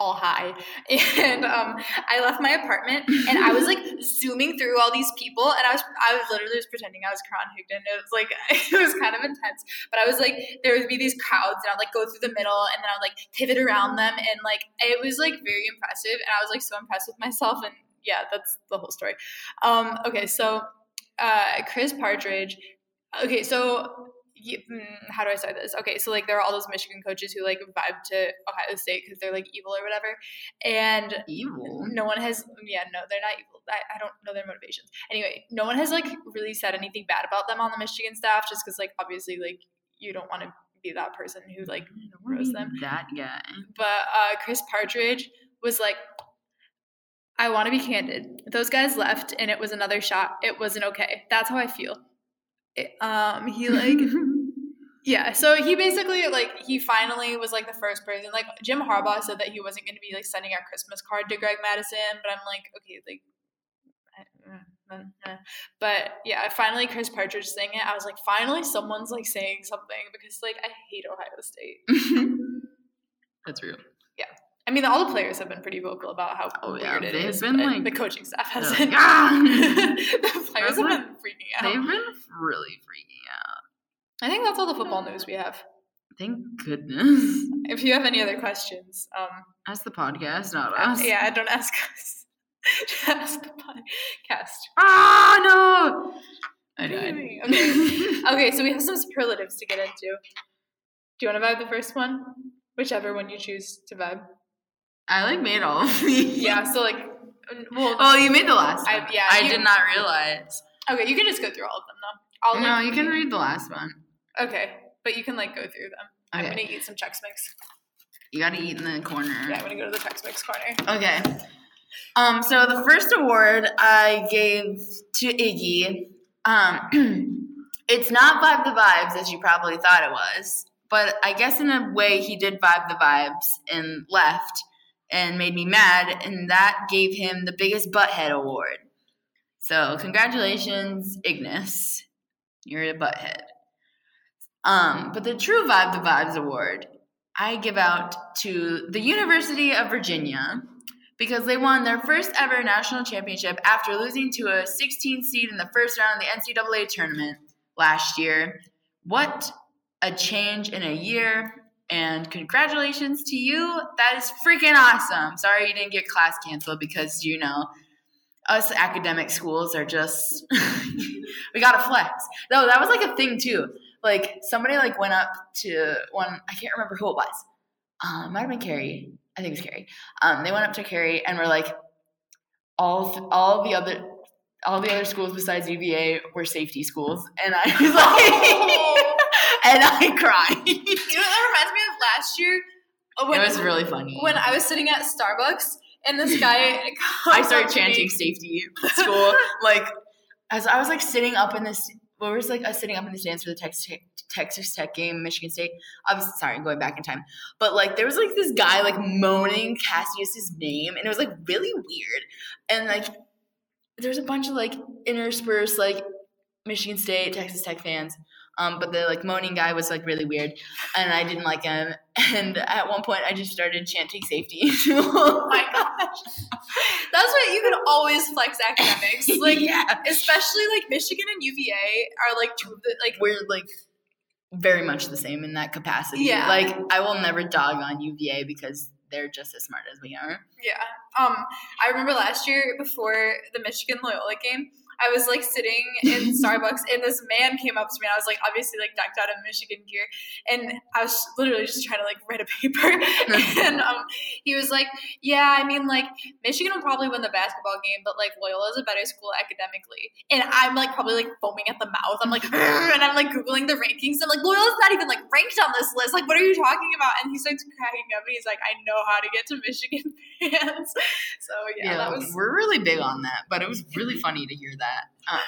all high. And um, I left my apartment and I was like zooming through all these people, and I was I was literally just pretending I was Karan Higdon. It was like it was kind of intense, but I was like there would be these crowds, and I'd like go through the middle, and then I'd like pivot around them, and like it was like very impressive, and I was like so impressed with myself, and yeah, that's the whole story. Um, okay, so uh, Chris Partridge. Okay, so how do I say this? Okay, so like there are all those Michigan coaches who like vibe to Ohio State because they're like evil or whatever, and Evil. no one has yeah no they're not evil I, I don't know their motivations anyway no one has like really said anything bad about them on the michigan staff just because like obviously like you don't want to be that person who like I don't wanna roast be them. That guy. but uh chris partridge was like i want to be candid those guys left and it was another shot it wasn't okay that's how i feel It- um he like Yeah, so he basically like he finally was like the first person. Like Jim Harbaugh said that he wasn't going to be like sending our Christmas card to Greg Mattison, but I'm like, okay, like, uh, uh, uh. but yeah, finally Chris Partridge saying it. I was like, finally someone's like saying something because like I hate Ohio State. That's real. Yeah. I mean, all the players have been pretty vocal about how Oh, weird yeah, it they've is, been, like- the coaching staff hasn't. like, "Ah!" the players have like, been freaking out. They've been really freaking out. I think that's all the football news we have. Thank goodness. If you have any other questions, um, That's the podcast, not Uh, us. yeah, don't ask us. ask the podcast. Ah, no. I died. Okay. Okay, so we have some superlatives to get into. Do you want to vibe the first one? Whichever one you choose to vibe. I like made all of these. Yeah, so like, well, Oh, you made the last I- one. yeah, I you- did not realize. okay, you can just go through all of them though. I'll No, like, you can read the last one. Okay, but you can like go through them. I'm Okay. gonna eat some Chex Mix. You gotta eat in the corner. Yeah, I'm gonna go to the Chex Mix corner. Okay. Um, so the first award I gave to Iggy, um, it's not Vibe the Vibes as you probably thought it was, but I guess in a way he did vibe the vibes and left and made me mad, and that gave him the biggest butthead award. So congratulations, Ignas. You're a butthead. Um, but the true Vibe the Vibes award I give out to the University of Virginia because they won their first ever national championship after losing to a 16 seed in the first round of the NCAA tournament last year. What a change in a year! And congratulations to you. That is freaking awesome. Sorry you didn't get class canceled because, you know, us academic schools are just, we gotta flex. No, that was like a thing too. Like somebody like went up to one, I can't remember who it was. Um, it might have been Carrie. I think it was Carrie. Um, they went up to Carrie and were like, all all the other all the other schools besides UVA were safety schools, and I was like, and I cried. You know what that reminds me of last year? Uh, When, it was really funny. when I was sitting at Starbucks and this guy I started me- chanting safety school, like as I was like sitting up in this. Well, we was like us sitting up in the stands for the Texas Tech, Texas Tech game, Michigan State. I was sorry, I'm going back in time, but like there was like this guy like moaning Cassius's name, and it was like really weird. And like there's a bunch of like interspersed like Michigan State, Texas Tech fans. Um, but the like moaning guy was like really weird, and I didn't like him. And at one point, I just started chanting safety. Oh my gosh. That's what you can always flex academics. Like yeah, especially like Michigan and UVA are like two of the like we're like very much the same in that capacity. Yeah. Like I will never dog on UVA because they're just as smart as we are. Yeah. Um, I remember last year before the Michigan Loyola game, I was like sitting in Starbucks and this man came up to me and I was like obviously like decked out in Michigan gear and I was literally just trying to like write a paper and um he was like, Yeah, I mean like Michigan will probably win the basketball game, but like Loyola is a better school academically. And I'm like probably like foaming at the mouth. I'm like and I'm like Googling the rankings. I'm like, Loyola's not even like ranked on this list. Like, what are you talking about? And he starts cracking up and he's like, I know how to get to Michigan fans. So yeah, that was we're really big on that, but it was really funny to hear that. Um,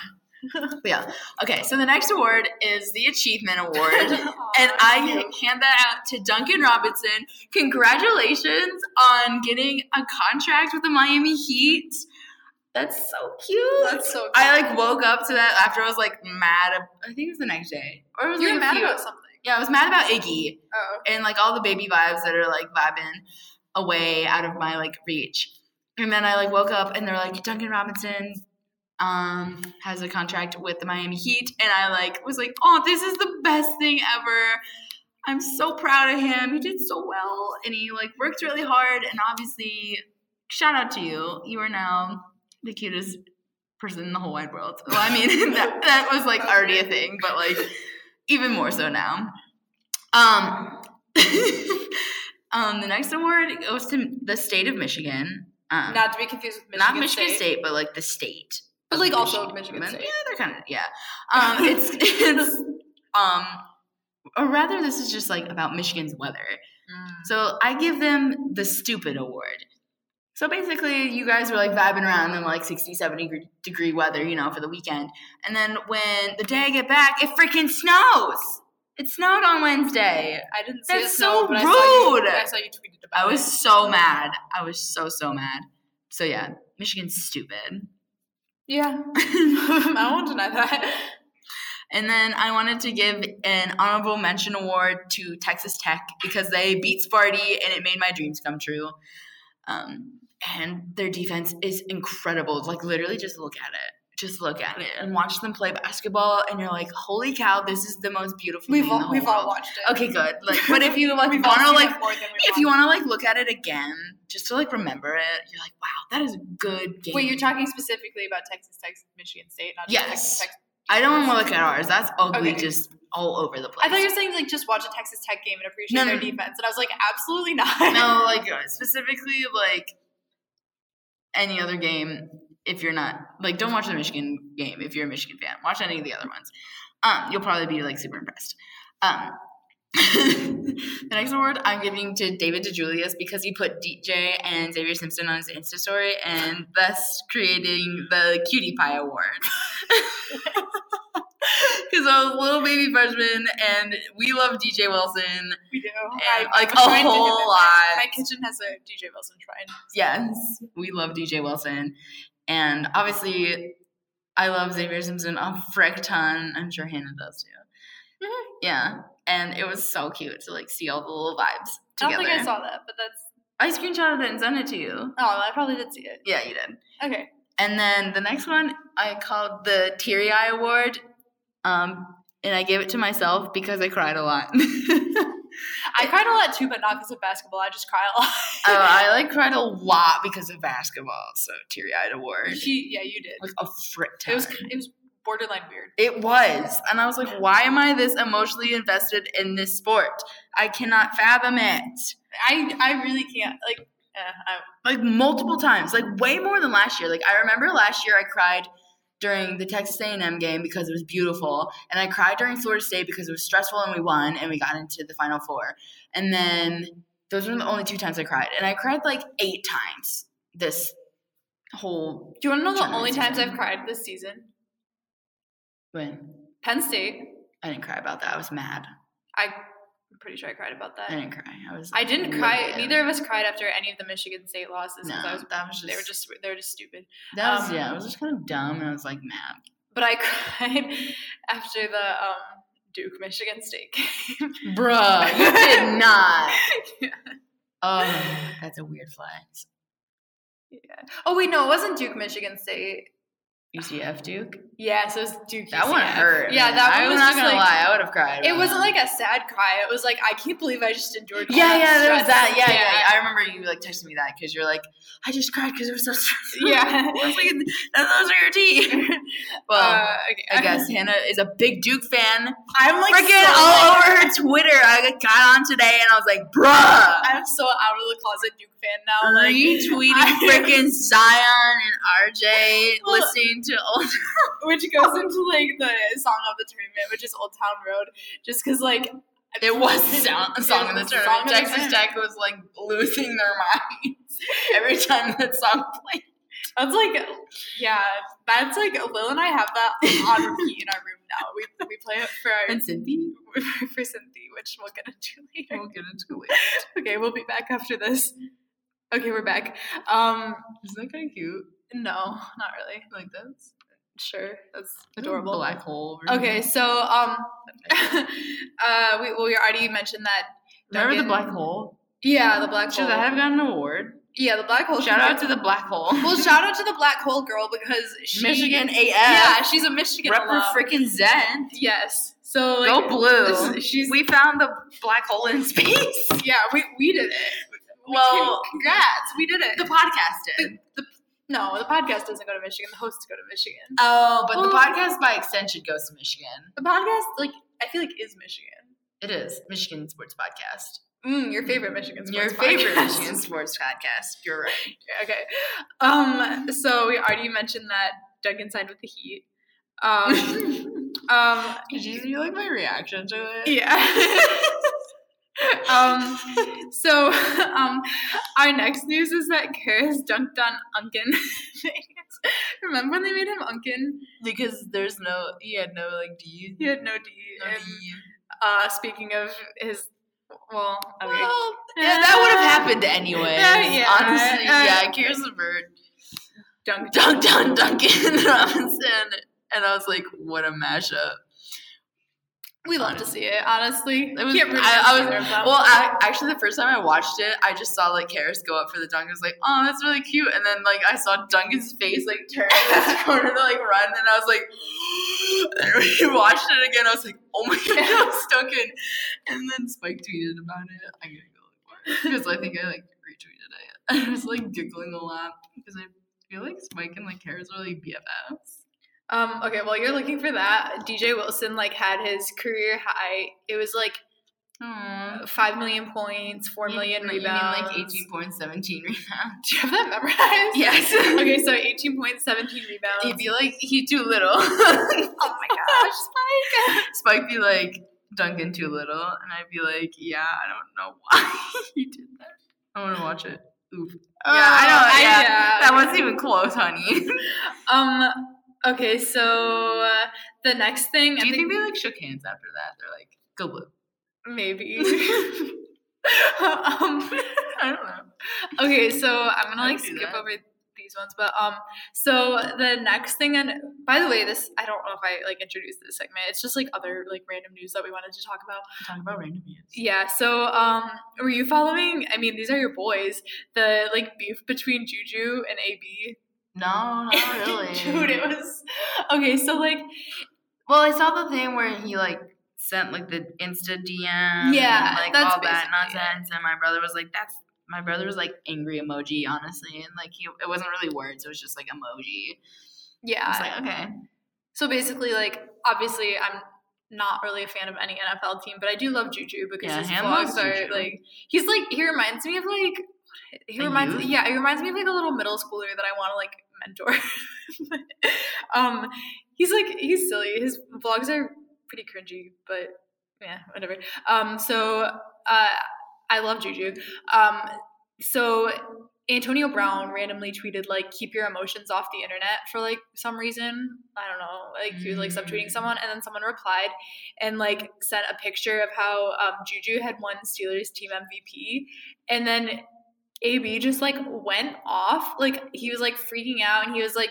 but yeah. Okay, so the next award is the Achievement Award. And I hand that out to Duncan Robinson. Congratulations on getting a contract with the Miami Heat. That's so cute. That's so cute. I like woke up to that after I was like mad. ab- I think it was the next day, or it was you like a mad few- about something. Yeah, I was mad about Iggy Oh. and like all the baby vibes that are like vibing away out of my like reach. And then I like woke up and they're like Duncan Robinson um has a contract with the Miami Heat and I like was like, "Oh, this is the best thing ever." I'm so proud of him. He did so well and he like worked really hard and obviously shout out to you. You are now the cutest person in the whole wide world. Well, I mean that that was like already a thing, but like even more so now. Um, um, the next award goes to the state of Michigan. Um, Not to be confused with Michigan not Michigan State. State. but like the state. But, like, also Michigan But, State. Yeah, they're kind of yeah. Um, it's it's um, or rather, this is just like about Michigan's weather. Mm. So I give them the stupid award. So basically, you guys were like vibing around in like 60, 70 degree- weather, you know, for the weekend. And then when the day I get back, it freaking snows. It snowed on Wednesday. I didn't see That's it snow, so but I saw you. rude. I saw you tweeted about I was it. so mad. I was so, so mad. So yeah, Michigan's stupid. Yeah, I won't deny that. And then I wanted to give an honorable mention award to Texas Tech because they beat Sparty and it made my dreams come true. Um, and their defense is incredible. Like literally, just look at it. Just look at it and watch them play basketball, and you're like, "Holy cow! This is the most beautiful." We've thing in the all, we've all watched it. Okay, good. Like, but if you like want to like it more than we if you want. to like look at it again, just to like remember it, you're like, wow, that is a good game. Wait, you're talking specifically about Texas Tech, Michigan State, not Yes. Texas Tech. I don't want to look at ours. That's ugly, Okay. just all over the place. I thought you were saying like just watch a Texas Tech game and appreciate No, their defense, and I was like, absolutely not. no, like specifically like any other game. If you're not like, don't watch the Michigan game if you're a Michigan fan. Watch any of the other ones. Um, you'll probably be like super impressed. Um, the next award I'm giving to David DeJulius because he put DJ and Xavier Simpson on his Insta story and thus creating the Cutie Pie Award. Because I was a little baby freshman and we love DJ Wilson. we do. And, I- like, I'm a whole lot. My kitchen has a DJ Wilson shrine. Yes, we love DJ Wilson. And obviously, I love Xavier Simpson a frick ton. I'm sure Hannah does too. Mhm. Yeah. And it was so cute to like see all the little vibes I don't together. think I saw that, but that's. I screenshotted it and sent it to you. Oh, I probably did see it. Yeah, you did. Okay. And then the next one I called the Teary Eye Award. Um, and I gave it to myself because I cried a lot. I cried a lot too, but not because of basketball. I just cry a lot. Oh, I like cried a lot because of basketball. So teary eyed award. She, yeah, you did. Like a frick It was it was borderline weird. It was. And I was like, why am I this emotionally invested in this sport? I cannot fathom it. I I really can't like. Eh, I, Like multiple times, like way more than last year. Like I remember last year I cried during the Texas A&M game because it was beautiful, and I cried during Florida State because it was stressful and we won and we got into the Final Four. And then those were the only two times I cried, and I cried like eight times this whole do you want to know the only times. I've cried this season? when Penn State. I didn't cry about that. I was mad. I'm pretty sure I cried about that. I didn't cry. I was. I didn't cry. Neither of us cried after any of the Michigan State losses. No, I was, that was just. they were just they were just stupid. That was um, yeah. It was just kind of dumb, and I was like mad. But I cried after the um, Duke Michigan State game. Bruh, you did not. Yeah. Oh, that's a weird flag. Yeah. Oh wait, no, it wasn't Duke Michigan State. UCF Duke. Yeah, so it was Duke. That one hurt. Yeah, man. that one I'm was not gonna like, lie. I would have cried. It wasn't that. like a sad cry. It was like I can't believe I just endured. Yeah, yeah, there was that. Yeah, yeah, I remember you like texting me that because you're like, I just cried because it was so stressful. Yeah. Was like, those are your teeth. Well, Uh, okay. I guess Hannah is a big Duke fan. I'm like Freaking so, all over her Twitter. I got on today and I was like, bruh. I'm so out of the closet Duke fan now. Like, retweeting I- freaking Zion and RJ, Well- listening to old. which goes into like the song of the tournament, which is Old Town Road, just because like It was the song, of the tournament. Texas. Tech was like losing their minds every time that song played. that's like yeah, that's like Lil and I have that on repeat in our room now. We we play it for our And Cynthia, for Cynthia, which we'll get into later. we'll get into it. Okay, we'll be back after this. Okay, we're back. Um, Isn't that kind of cute? no, not really. Like this Sure, that's adorable. black hole. Okay, so um, uh, we well, we already mentioned that. Remember the black hole? Yeah, the black hole. Should that have gotten an award? Yeah, the black hole. Shout out to the black hole. Well, shout out to the black hole girl because she, Michigan AF. Yeah, she's a Michigan Rep alum. for freaking Zen. Yes. So like, Go blue. She's We found the black hole in space. yeah. We we did it. We Well, can- congrats. We did it. The podcast did. The- the- no, the podcast doesn't go to Michigan. The hosts go to Michigan. Oh, but the podcast by extension goes to Michigan. The podcast, like, I feel like is Michigan. It is Michigan Sports Podcast. Mm, your favorite Michigan sports. Podcast. Your favorite podcast. Michigan Sports Podcast. You're right. okay. Um. So we already mentioned that Duncan signed with the Heat. Um. um. Did you, you like my reaction to it? Yeah. um. So um, our next news is that Caris dunked on Unkin. Remember when they made him Unkin? Because there's no, he had no like D. He had no D. No and, D. uh, speaking of his, well, okay. Well, yeah, that would have happened anyway. Yeah, yeah. Honestly, Uh, yeah. Here's the bird. Dunk, Dunk, dunk, Duncan Robinson. And I was like, what a mashup. We love to um, see it, honestly. It was, Can't I, I was, well, I, actually, the first time I watched it, I just saw like Caris go up for the dunk. I was like, oh, that's really cute. And then like I saw Duncan's face like turn in this corner to like run, and I was like, and when we watched it again, I was like, oh my god, that was Duncan. And then Spike tweeted about it. I gotta go look for it because I think I like retweeted it. I was like giggling a lot because I feel like Spike and like Caris are like BFFs. Um, okay, well, you're looking for that. DJ Wilson like had his career high. It was like Aww. five million points, four million you, you rebounds. mean like 18 points, 17 rebounds? Do you have that memorized? Yes. okay, so 18 points, 17 rebounds. He'd be like, he too little. oh my gosh, Spike. Spike be like, Duncan too little. And I'd be like, yeah, I don't know why he did that. I want to watch it. Oof. Oh, yeah, I know. I- Yeah, yeah, that wasn't even close, honey. Um. Okay, so uh, the next thing. Do I you think they like shook hands after that? They're like, go blue. maybe? um. I don't know. Okay, so I'm gonna like skip that. over these ones, but um, so the next thing, and by the way, this I don't know if I like introduced this segment. It's just like other like random news that we wanted to talk about. Talk about random news. Yeah. So um, were you following? I mean, these are your boys. The like beef between Juju and AB. No, not really. Dude, it was okay. So like, Well, I saw the thing where he like sent like the Insta DM, Yeah, and, like that's all that basically it. nonsense. And my brother was like, "That's." My brother was like angry emoji, honestly, and like he, it wasn't really words; it was just like emoji. Yeah. I was like, okay, So basically, like, obviously, I'm not really a fan of any NFL team, but I do love Juju because Yeah, his vlogs are like, he's like, he reminds me of like, he reminds, youth? yeah, he reminds me of like a little middle schooler that I want to like mentor. um, he's like, he's silly. His vlogs are pretty cringy, but yeah, whatever. Um, so uh, I love Juju. Um, so Antonio Brown randomly tweeted like keep your emotions off the internet for like some reason. I don't know. Like he was like subtweeting someone and then someone replied and like sent a picture of how um, Juju had won Steelers team MVP and then AB just like went off. Like he was like freaking out and he was like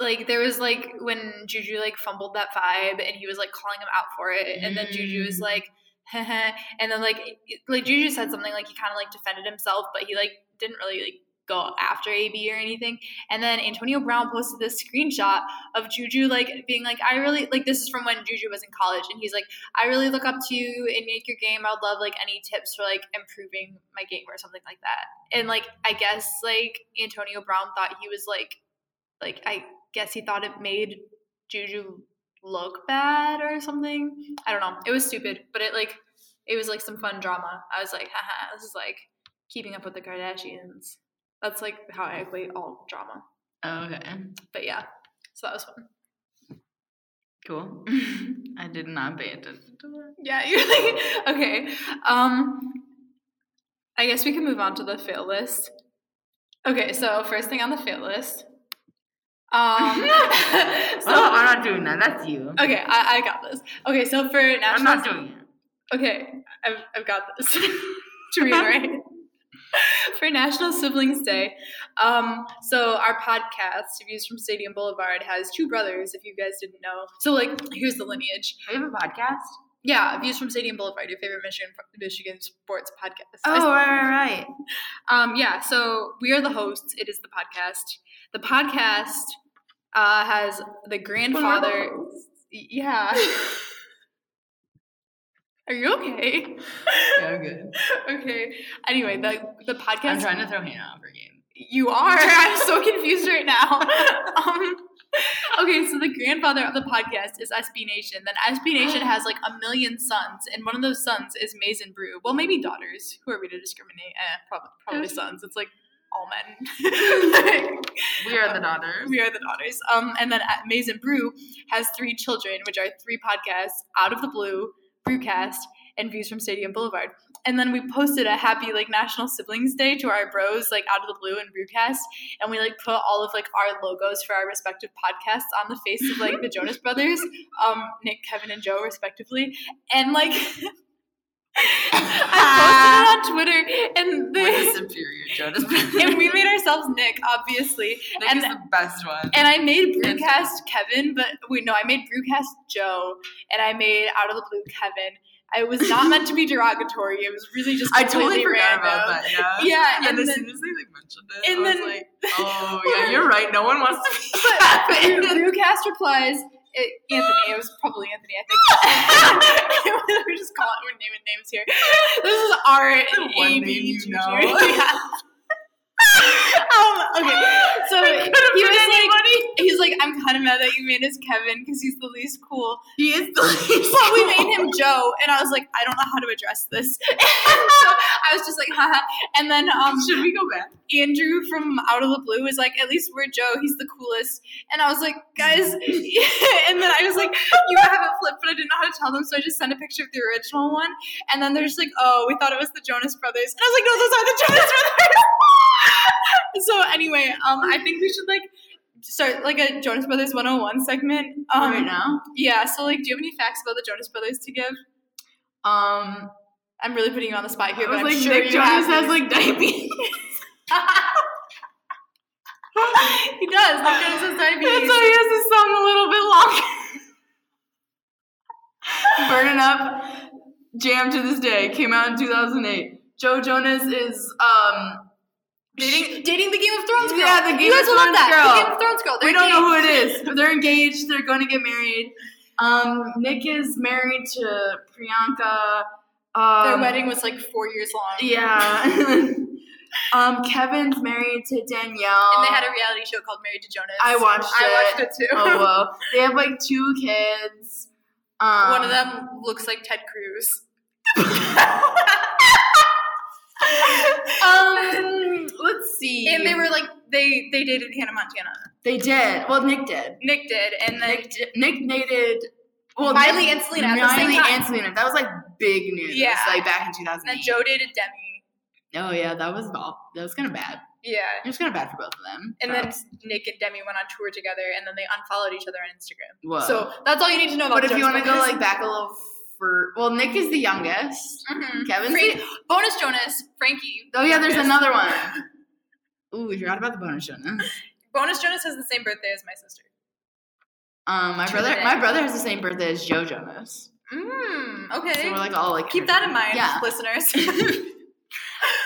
like there was like when Juju like fumbled that vibe and he was like calling him out for it and then Juju was Mm. like and then like like Juju said something like he kind of like defended himself but he like didn't really like go after AB or anything and then Antonio Brown posted this screenshot of Juju like being like I really like this is from when Juju was in college and he's like I really look up to you and make your game I would love like any tips for like improving my game or something like that and like I guess like Antonio Brown thought he was like like I guess he thought it made Juju look bad or something. I don't know. It was stupid, but it like it was like some fun drama. I was like, haha, this is like keeping up with the Kardashians. That's like how I equate all drama. okay, But yeah. So that was fun. cool. I did not pay attention to that. Yeah, you're like okay. Um I guess we can move on to the fail list. Okay, so first thing on the fail list. Um so oh, I'm not doing that. That's you. Okay, I, I got this. Okay, so for national, I'm not doing it. Okay, I've, I've got this. to reiterate. For National Siblings Day, um, so our podcast, Views from Stadium Boulevard, has two brothers. If you guys didn't know, so like here's the lineage. We have a podcast. Yeah, Views from Stadium Boulevard, your favorite Michigan Michigan sports podcast. Oh, right, right, right. Um, yeah, so we are the hosts. It is the podcast. The podcast uh, has the grandfather. Yeah. Are you okay? Yeah, I'm good. okay. Anyway, the the podcast. I'm trying to throw Hannah off her game. You are. I'm so confused right now. um, okay, so the grandfather of the podcast is SB Nation. Then SB Nation has like a million sons, and one of those sons is Maize n Brew. Well, maybe daughters. Who are we to discriminate? Eh, probably, probably sons. It's like all men. We are the daughters. we are the daughters. Um, and then at Maize n Brew has three children, which are three podcasts: Out of the Blue, Brewcast, and Views from Stadium Boulevard. And then we posted a happy like National Siblings Day to our bros, like Out of the Blue and Brewcast, and we like put all of like our logos for our respective podcasts on the face of like the Jonas Brothers, um, Nick, Kevin, and Joe, respectively, and like. I posted it on Twitter, and We're the superior Jonas Brothers. and we made ourselves Nick, obviously, Nick and is the best one. and I made Brewcast Kevin, but wait, no, I made Brewcast Joe, and I made Out of the Blue Kevin. It was not meant to be derogatory. It was really just I totally forgot random. about that. Yeah. Yeah, And, and as then, soon as they like mentioned it, and I was then- like, oh yeah, you're right. No one wants to be but. Brewcast replies, it, Anthony. It was probably Anthony, I think. we're just calling, we're naming names here. This is our The one AB name you Juju. know. Yeah. um, okay, so he was like, he's like, I'm kind of mad that you made us Kevin because he's the least cool. he is the least. But we made him Joe, and I was like, I don't know how to address this. so I was just like, haha. And then um, Should we go back? Andrew from Out of the Blue was like, at least we're Joe. He's the coolest. And I was like, guys. and then I was like, you have it flipped, but I didn't know how to tell them, so I just sent a picture of the original one. And then they're just like, oh, we thought it was the Jonas Brothers. And I was like, no, those are the Jonas Brothers. so anyway, um, I think we should like start like a Jonas Brothers 101 segment. Um, right now. yeah, so like, do you have any facts about the Jonas Brothers to give? Um, I'm really putting you on the spot here, I but was I'm like, sure Nick you Jonas have has like diabetes. he does. Nick Jonas has diabetes. That's why he has this song a little bit longer. Burning Up, jam to this day, came out in 2008. Joe Jonas is, um, dating, dating the Game of Thrones girl. Yeah, the Game you guys of Thrones that. girl. The Game of Thrones girl. They're we don't know who it is, but they're engaged, they're going to get married. Um, Nick is married to Priyanka. Um, Their wedding was like four years long. Yeah. um, Kevin's married to Danielle. And they had a reality show called Married to Jonas. I watched I watched it. it too. oh well, they have like two kids. Um, One of them looks like Ted Cruz. um, let's see. And they were like they they dated Hannah Montana. They did. Well, Nick did. Nick did, and then Nick, Nick dated. Well, Miley Nick- and Selena at the same Miley and Selena. That was like big news. Yeah. Like back in and 2008. then Joe dated Demi. Oh yeah, that was all. That was kind of bad. Yeah. It was kind of bad for both of them. And then. Nick and Demi went on tour together, and then they unfollowed each other on Instagram. Whoa. So that's all you need to know about. but if you want to go like back a little for, well, Nick is the youngest. Mhm. Kevin's the, bonus Jonas, Frankie. oh yeah, there's Youngest. another one. Ooh, we forgot about the bonus Jonas. Bonus Jonas has the same birthday as my sister. Um, my brother, my brother has the same birthday as Joe Jonas. Mm, okay. So we're like all like Keep that in mind, Yeah. listeners.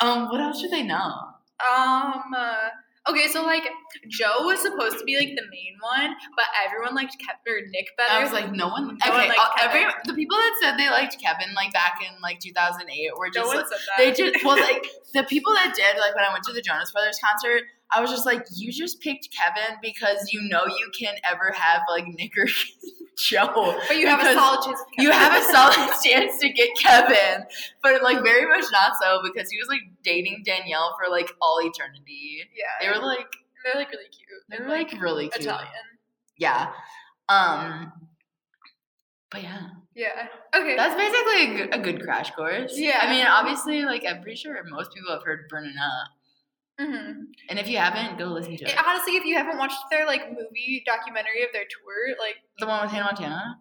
Um, what else should they know? um. Uh, okay, so like Joe was supposed to be like the main one, but everyone liked Kevin or Nick better. I was like, no one. No okay, one liked uh, every Kevin. the people that said they liked Kevin like back in like 2008 were no just one like, said that. they just well like the people that did like when I went to the Jonas Brothers concert, I was just like, you just picked Kevin because you know you can't ever have like Nick or Joe. but you have a solid chance. You have a solid chance to get Kevin, but like very much not so because he was like dating Danielle for like all eternity. Yeah, They were like they're like really cute. they and, were like really cute. Italian. Yeah. Um. But yeah, Yeah. Okay. that's basically a good, a good crash course. Yeah. I mean, obviously, like I'm pretty sure most people have heard "Burning Up," hmm and if you haven't, go listen to it. honestly, if you haven't watched their like movie documentary of their tour, like The one with Hannah Montana.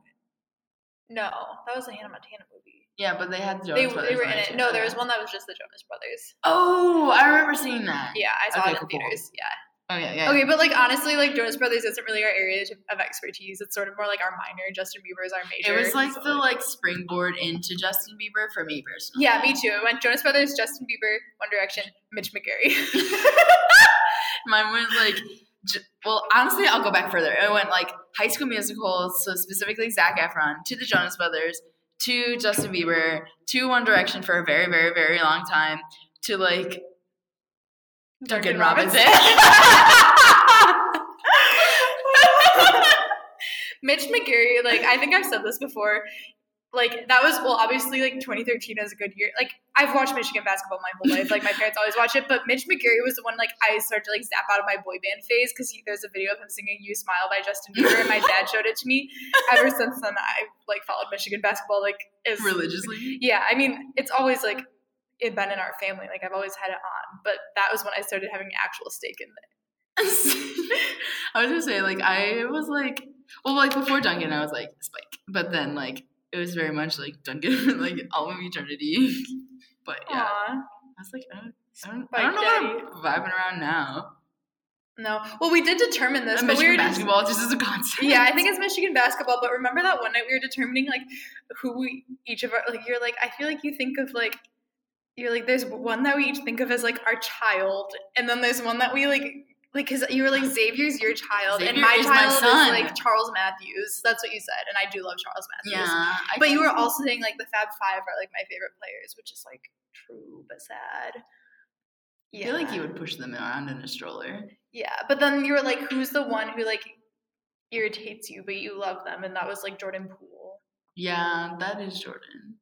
no, that was a Hannah Montana movie. Yeah, but they had the They, Brothers they were in it. too. No, there was one that was just the Jonas Brothers. Oh, I remember seeing that. Yeah, I saw Okay, it in cool. theaters. Yeah. Oh yeah, yeah. Okay, but like honestly, like Jonas Brothers isn't really our area of expertise. It's sort of more like our minor. Justin Bieber is our major. It was like so, the like springboard into Justin Bieber for me personally. Yeah, me too. I went Jonas Brothers, Justin Bieber, One Direction, Mitch McGary. Mine went like, well, honestly, I'll go back further. I went like High School Musical, so specifically Zac Efron, to the Jonas Brothers, to Justin Bieber, to One Direction for a very, very, very long time, to like Duncan Robinson. Mitch McGary, like I think I've said this before. Like that was well, obviously like 2013 was a good year. Like I've watched Michigan basketball my whole life. Like my parents always watch it, but Mitch McGary was the one like I started to like zap out of my boy band phase because there's a video of him singing "You Smile" by Justin Bieber, and my dad showed it to me. Ever since then, I've like followed Michigan basketball like is Religiously. Yeah, I mean it's always like it been in our family. Like I've always had it on, but that was when I started having actual stake in it. I was gonna say, like, I was like, well, like before Duncan, I was like Spike, but then like it was very much like Duncan, like all of eternity. But yeah, Aw. I was like, I don't, I don't, I don't know what I'm vibing around now. No. Well, we did determine this, And but we Michigan were basketball just as a concept. Yeah, I think it's Michigan basketball. But remember that one night we were determining like who we each of our like. You're like, I feel like you think of like. You're like, there's one that we each think of as like our child, and then there's one that we like, like, cause you were like Xavier's your child, and my is my child son. is like Charles Matthews. That's what you said, and I do love Charles Matthews. yeah. I But you were also saying like the Fab Five are like my favorite players, which is like true but sad. I feel like you would push them around in a stroller. Yeah, but then you were like, who's the one who like irritates you, but you love them, and that was like Jordan Poole. Yeah, that is Jordan.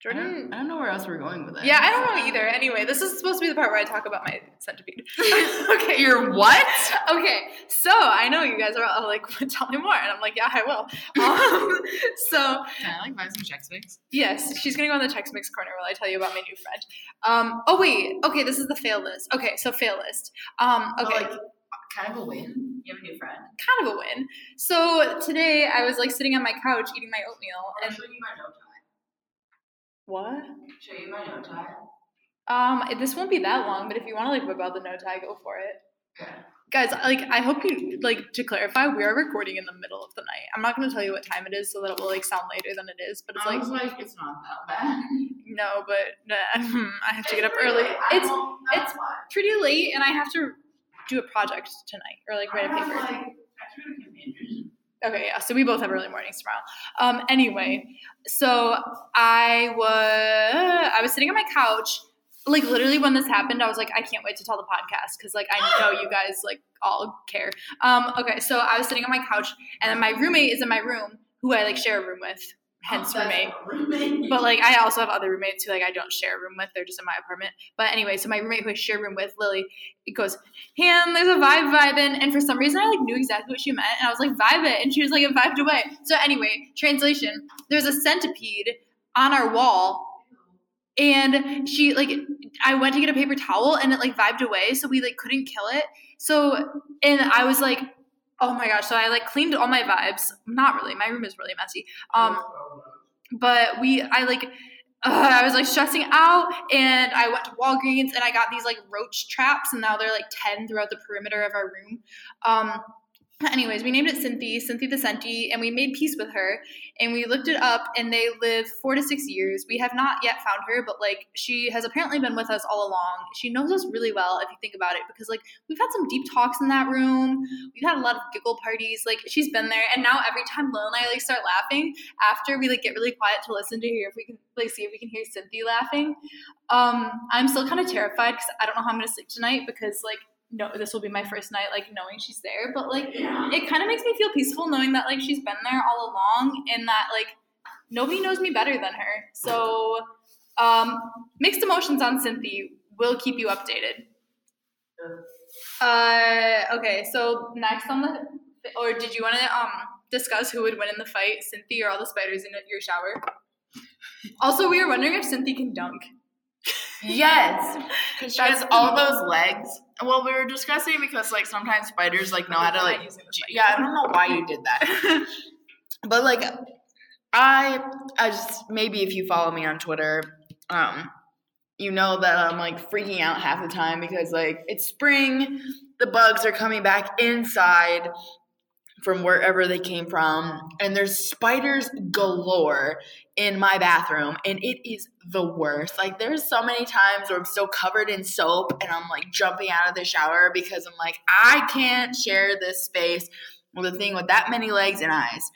I Jordan. don't, I don't know where else we're going with that. Yeah, I don't know either. Anyway, this is supposed to be the part where I talk about my centipede. okay. You're what? Okay, so I know you guys are all like, tell me more, and I'm like, yeah, I will. Um, so Can I like buy some Chex Mix? yes, she's gonna go on the Chex Mix corner while I tell you about my new friend. Um, oh wait, okay, this is the fail list. Okay, so fail list. Um, Oh, okay, like, kind of a win. You have a new friend. kind of a win. So today I was like sitting on my couch eating my oatmeal, and show you my No Thai. What? Show you my No Thai. Um, this won't be that long, but if you want to like whip out the note tag, go for it. Yeah. Guys, like I hope you like to clarify, we are recording in the middle of the night. I'm not gonna tell you what time it is so that it will like sound later than it is, but it's I like like, it's not that bad. no, but uh, I have to get up early. It's it's pretty late and I have to do a project tonight or like write a paper. Okay, yeah. So we both have early mornings tomorrow. Um, anyway, so I was I was sitting on my couch, like literally when this happened, I was like, I can't wait to tell the podcast because like I know you guys like all care. Um, okay, so I was sitting on my couch, and then my roommate is in my room, who I like share a room with, hence oh, roommate. But like I also have other roommates who like I don't share a room with. They're just in my apartment. But anyway, so my roommate who I share a room with, Lily, it goes, "Han, there's a vibe vibing," and for some reason I like knew exactly what she meant, and I was like, "Vibe it," and she was like, "It vibed away." So anyway, translation: there's a centipede on our wall. And she like I went to get a paper towel and it like vibed away, so we like couldn't kill it. So and I was like, oh my gosh. So I like cleaned all my vibes. Not really. My room is really messy. Um, but we I like uh, I was like stressing out and I went to Walgreens and I got these like roach traps and now they're like 10 throughout the perimeter of our room. Um anyways, we named it Cynthia, Cynthia the Senti, and we made peace with her and we looked it up and they live 4 to 6 years. We have not yet found her, but like she has apparently been with us all along. She knows us really well if you think about it because like we've had some deep talks in that room. We've had a lot of giggle parties. Like she's been there and now every time Lil and I like start laughing after we like get really quiet to listen to hear if we can like see if we can hear Cynthia laughing. Um I'm still kind of terrified cuz I don't know how I'm to sleep tonight because like no, this will be my first night, like knowing she's there. But like, it kind of makes me feel peaceful knowing that like she's been there all along, and that like nobody knows me better than her. So, um, mixed emotions on Cynthia. We'll keep you updated. Uh, okay. So next on the, or did you want to um discuss who would win in the fight, Cynthia or all the spiders in your shower? Also, we were wondering if Cynthia can dunk. Yes, because she has all those legs. Well, we were discussing because like sometimes spiders like know how to like. Yeah, I don't know why you did that, but like I, I just maybe if you follow me on Twitter, um, you know that I'm like freaking out half the time because like it's spring, the bugs are coming back inside from wherever they came from, and there's spiders galore in my bathroom, and it is the worst. Like, there's so many times where I'm still covered in soap and I'm like jumping out of the shower because I'm like, I can't share this space with a thing with that many legs and eyes.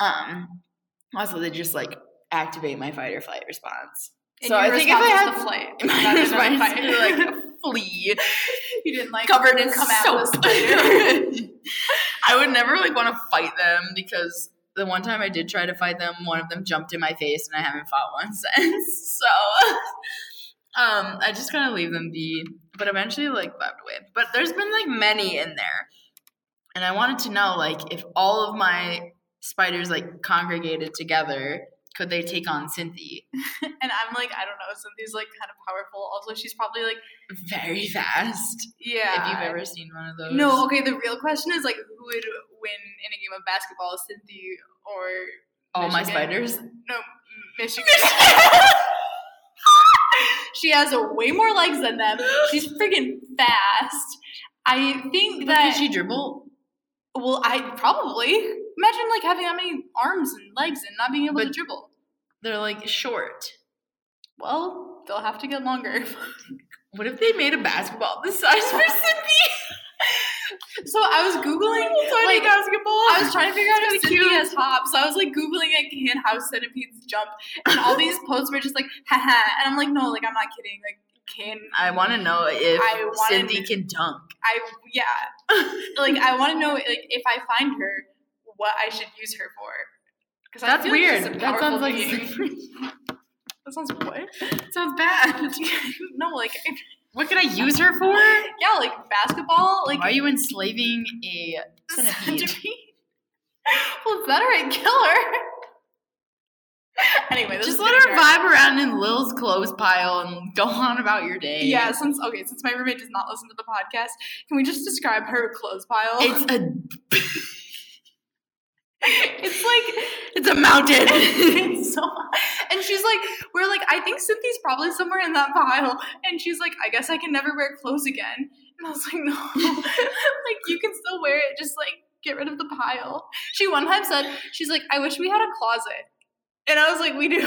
Um, also, they just like activate my fight or flight response. And so I think if I had the flight, my response fight. like flee you didn't like covered in come out soap. I would never like want to fight them because the one time I did try to fight them, one of them jumped in my face, and I haven't fought one since. So, um, I just kind of leave them be. But eventually, like, vibed away. But there's been like many in there, and I wanted to know like if all of my spiders like congregated together, could they take on Cynthia? and I'm like, I don't know. Cynthia's like kind of powerful. Also, she's probably like, Very fast. yeah. If you've ever seen one of those. No, okay. The real question is like, who would win in a game of basketball, Cynthia or all my spiders. no Michigan? she has way more legs than them. She's freaking fast. I think But that can she dribble? well, I probably imagine like having that many arms and legs and not being able to dribble. They're like short. Well, they'll have to get longer. What if they made a basketball this size for Cynthia? so I was googling like basketball. I was trying to figure out if Cynthia cute. has hops. So I was like googling like can how centipedes jump, and all these posts were just like haha, and I'm like no, like I'm not kidding. Like can I want to know if wanna Cindy can dunk. I yeah like I want to know like if I find her what I should use her for. Because That's weird. That That sounds like that sounds what? sounds bad. no, like What could I use her for? yeah, like basketball. Like Why are you enslaving a centipede? centipede. well, better I kill her. anyway, this Just let her vibe around in Lil's clothes pile and go on about your day. Yeah, since okay, since my roommate does not listen to the podcast, can we just describe her clothes pile? It's a it's like it's a mountain. it's so and she's like we're like i think cynthia's probably somewhere in that pile. And she's like i guess i can never wear clothes again. And i was like no. Like you can still wear it just like get rid of the pile. She one time said she's like i wish we had a closet. And i was like we do.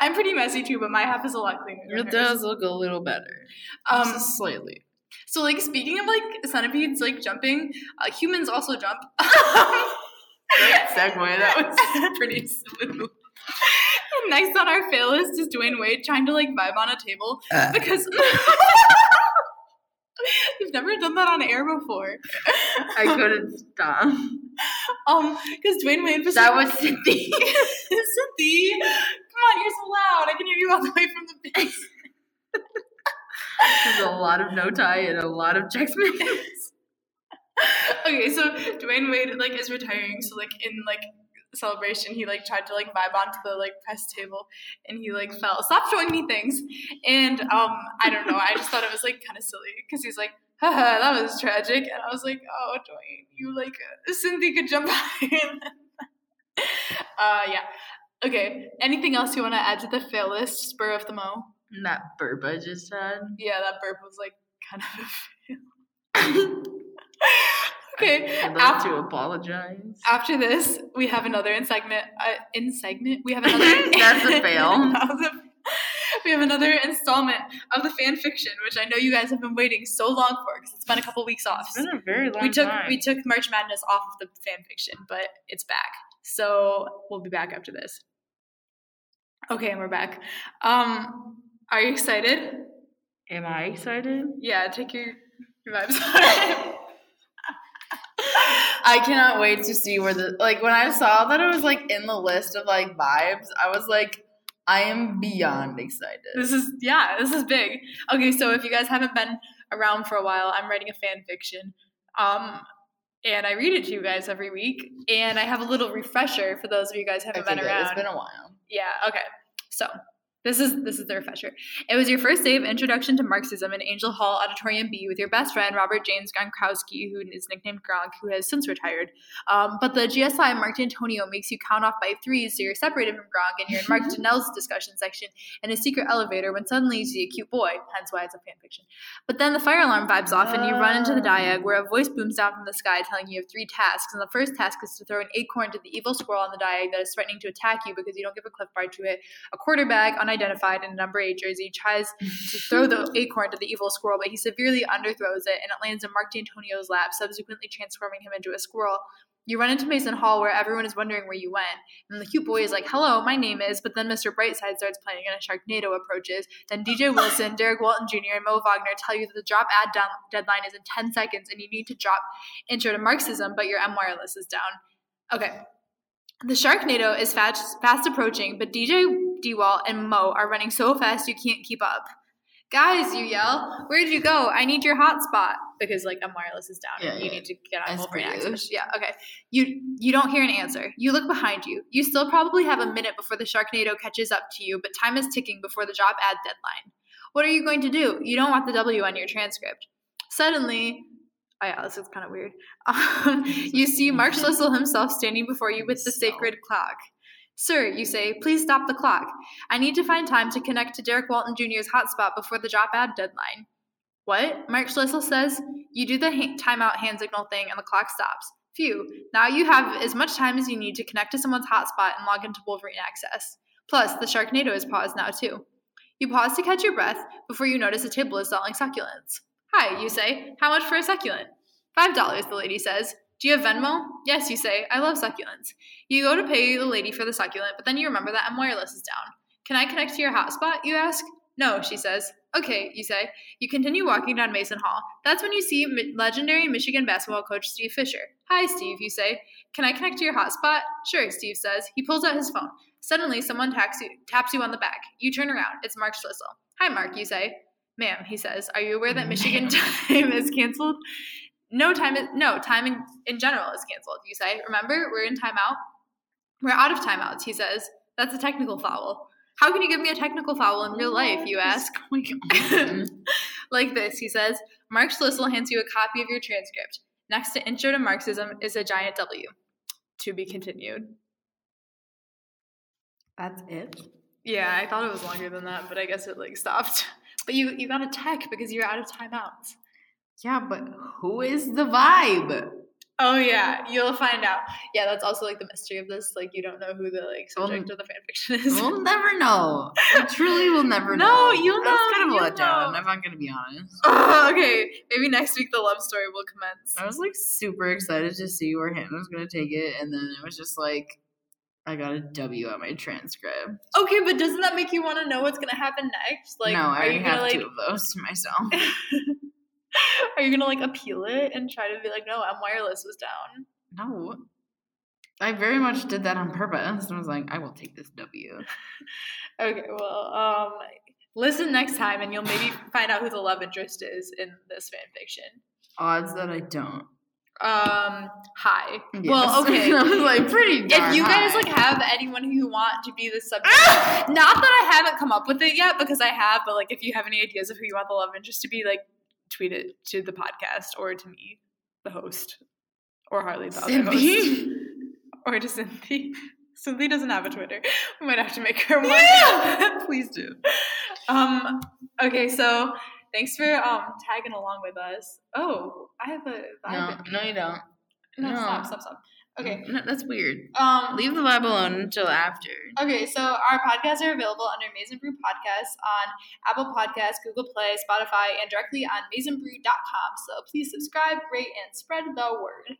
I'm pretty messy too but my half is a lot cleaner it does look a little better. um Just slightly. So like speaking of like centipedes like jumping, uh, humans also jump. Great segue. That was pretty smooth. Next on our fail list is Dwyane Wade trying to like vibe on a table Uh. because you've never done that on air before. I couldn't stop. Um, because Dwyane Wade was That like, was Cynthia. Cynthia. Come on, you're so loud. I can hear you all the way from the base. There's a lot of No Thai and a lot of checks minutes. okay, so Dwyane Wade like is retiring, so like in like celebration, he like tried to like vibe onto the like press table and he like fell. Stop showing me things. And um, I don't know. I just thought it was like kind of silly because he's like, haha, that was tragic. And I was like, oh, Dwyane, you like uh, Cynthia could jump higher. uh, yeah. Okay. Anything else you want to add to the fail list? Spur of the mo. That burp I just had. Yeah, that burp was like kind of a fail. okay. I'd like af- to apologize. After this, we have another in segment. Uh, in segment, we have another. That's a fail. That was a- we have another installment of the fan fiction, which I know you guys have been waiting so long for because it's been a couple weeks off. It's been a very long we took time. we took March Madness off of the fan fiction, but it's back. So we'll be back after this. Okay, and we're back. Um, are you excited? Am I excited? Yeah, take your your vibes. I cannot wait to see where the like when I saw that it was like in the list of like vibes, I was like, I am beyond excited. This is yeah, this is big. Okay, so if you guys haven't been around for a while, I'm writing a fan fiction. Um and I read it to you guys every week. And I have a little refresher for those of you guys who haven't Okay, been good. around. It's been a while. yeah, okay. So this is this is the refresher. It was your first day of introduction to Marxism in Angell Hall Auditorium B with your best friend Robert James Gronkowski, who is nicknamed Gronk, who has since retired. Um, but the GSI Mark Dantonio makes you count off by threes, so you're separated from Gronk, and you're in Mark Janelle's discussion section in a secret elevator when suddenly you see a cute boy. Hence why it's a fan fiction. But then the fire alarm vibes off, and you run into the diag where a voice booms down from the sky telling you of three tasks. And the first task is to throw an acorn to the evil squirrel on the diag that is threatening to attack you because you don't give a Clif Bar to it. A quarterback, unidentified, in a number eight jersey, tries to throw the acorn to the evil squirrel, but he severely underthrows it, and it lands in Mark Dantonio's lap, subsequently transforming him into a squirrel. You run into Mason Hall where everyone is wondering where you went. And the cute boy is like, hello, my name is, but then Mr. Brightside starts playing and a Sharknado approaches. Then DJ Wilson, Derrick Walton Jr., and Mo Wagner tell you that the drop ad down- deadline is in 10 seconds and you need to drop intro to Marxism, but your M wireless is down. Okay. The Sharknado is fast, fast approaching, but DJ D-Wall and Mo are running so fast you can't keep up. Guys, you yell, where'd you go? I need your hotspot. Because like M wireless is down. Yeah, and you yeah. need to get on access. Yeah, okay. You you don't hear an answer. You look behind you. You still probably have a minute before the Sharknado catches up to you, but time is ticking before the job ad deadline. What are you going to do? You don't want the W on your transcript. Suddenly, oh yeah, this is kind of weird. Um, you see Mark Schlissel himself standing before you with the sacred clock. Sir, you say, please stop the clock. I need to find time to connect to Derrick Walton Jr.'s hotspot before the drop ad deadline. What? Mark Schlissel says. You do the ha- timeout hand signal thing and the clock stops. Phew. Now you have as much time as you need to connect to someone's hotspot and log into Wolverine Access. Plus, the Sharknado is paused now too. You pause to catch your breath before you notice a table is selling succulents. Hi, you say. How much for a succulent? Five dollars, the lady says. Do you have Venmo? Yes, you say. I love succulents. You go to pay the lady for the succulent, but then you remember that M wireless is down. Can I connect to your hotspot? You ask. No, she says. Okay, you say. You continue walking down Mason Hall. That's when you see mi- legendary Michigan basketball coach Steve Fisher. Hi, Steve, you say. Can I connect to your hotspot? Sure, Steve says. He pulls out his phone. Suddenly, someone taps you, taps you on the back. You turn around. It's Mark Schlissel. Hi, Mark, you say. Ma'am, he says. Are you aware that mm. Michigan time is canceled? No time is no time in, in general is canceled. You say. Remember, we're in timeout. We're out of timeouts. He says. That's a technical foul. How can you give me a technical foul in real life? You ask. like this, he says. Mark Schlissel hands you a copy of your transcript. Next to Intro to Marxism is a giant W. To be continued. That's it. Yeah, I thought it was longer than that, but I guess it like stopped. But you you got a tech because you're out of timeouts. Yeah, but who is the vibe? Oh yeah, you'll find out. Yeah, that's also like the mystery of this. Like you don't know who the like Well, subject of the fanfiction is. We'll never know. We truly will never No, know. No, you'll That's know, kind of a letdown, if I'm gonna be honest. okay, maybe next week the love story will commence. I was like super excited to see where Hannah was gonna take it, and then it was just like I got a W on my transcript. Okay, but doesn't that make you want to know what's gonna happen next? Like, no, I are already have like, two of those to myself. are you gonna like appeal it and try to be like, no, M Wireless was down? no. I very much did that on purpose. I was like, I will take this W. Okay, well, um, listen next time and you'll maybe find out who the love interest is in this fan fiction. Odds that I don't. Um, hi. Yes. Well, okay. I was like pretty if you guys high. like have anyone who you want to be the subject, not that I haven't come up with it yet because I have, but like if you have any ideas of who you want the love interest to be, like tweet it to the podcast or to me, the host, or Harley, the other host, Cynthia? or to Cynthia. Cynthia doesn't have a Twitter. We might have to make her one. Yeah. Please do. Um. Okay. So thanks for um tagging along with us. Oh, I have a vibe. No, no, you don't. no, no. stop, stop, stop. Okay. No, that's weird. Um. Leave the vibe alone until after. Okay, so our podcasts are available under Maize n Brew Podcasts on Apple Podcasts, Google Play, Spotify, and directly on maizenbrew.com. So please subscribe, rate, and spread the word.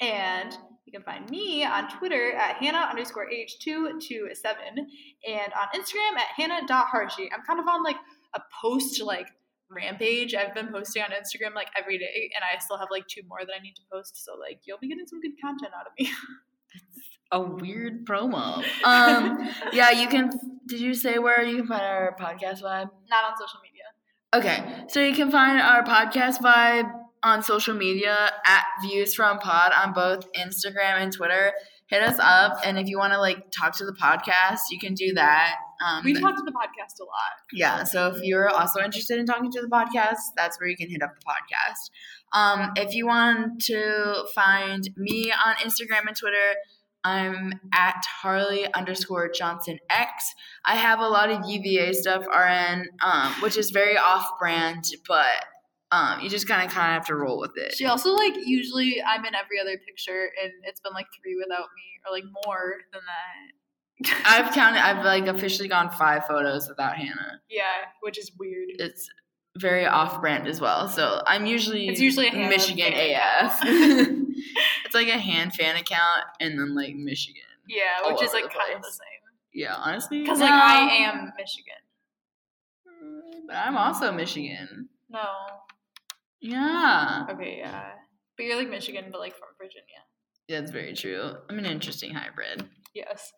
And you can find me on Twitter at Hannah underscore H227 and on Instagram at Hannah.Harshy. I'm kind of on like a post like rampage. I've been posting on Instagram like every day and I still have like two more that I need to post. So like you'll be getting some good content out of me. A weird promo. Um, yeah, you can. Did you say where you can find our podcast vibe? Not on social media. Okay, so you can find our podcast vibe on social media at Views from Pod on both Instagram and Twitter. Hit us up, and if you want to like talk to the podcast, you can do that. Um, We talk to the podcast a lot. yeah, so if you're also interested in talking to the podcast, that's where you can hit up the podcast. Um, if you want to find me on Instagram and Twitter, I'm at Harley underscore Johnson X. I have a lot of UVA stuff RN, um, which is very off brand, but um, you just kind of kind of have to roll with it. She also like usually I'm in every other picture and it's been like three without me or like more than that. I've counted. I've like officially gone five photos without Hannah. Yeah, which is weird. It's very off brand as well. So I'm usually It's usually a Michigan AF. it's like a hand fan account and then like Michigan. yeah, which is like kind of the same. Yeah, honestly. Because no. like I am Michigan. Mm, but I'm also Michigan. No. Yeah. Okay, yeah. But you're like Michigan, but like from Virginia. Yeah, that's very true. I'm an interesting hybrid. Yes.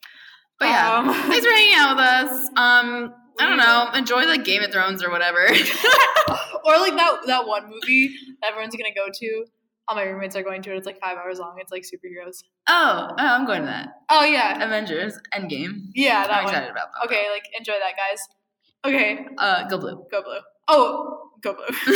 But yeah, Um, thanks for hanging out with us. Um, I don't know. Enjoy like Game of Thrones or whatever. or like that that one movie that everyone's gonna go to. All my roommates are going to it. It's like five hours long. It's like superheroes. oh, oh, I'm going to that. Oh yeah, Avengers Endgame. yeah, that I'm one. excited about that. Okay, like enjoy that, guys. Okay, Uh, go blue. go blue. Oh, go blue.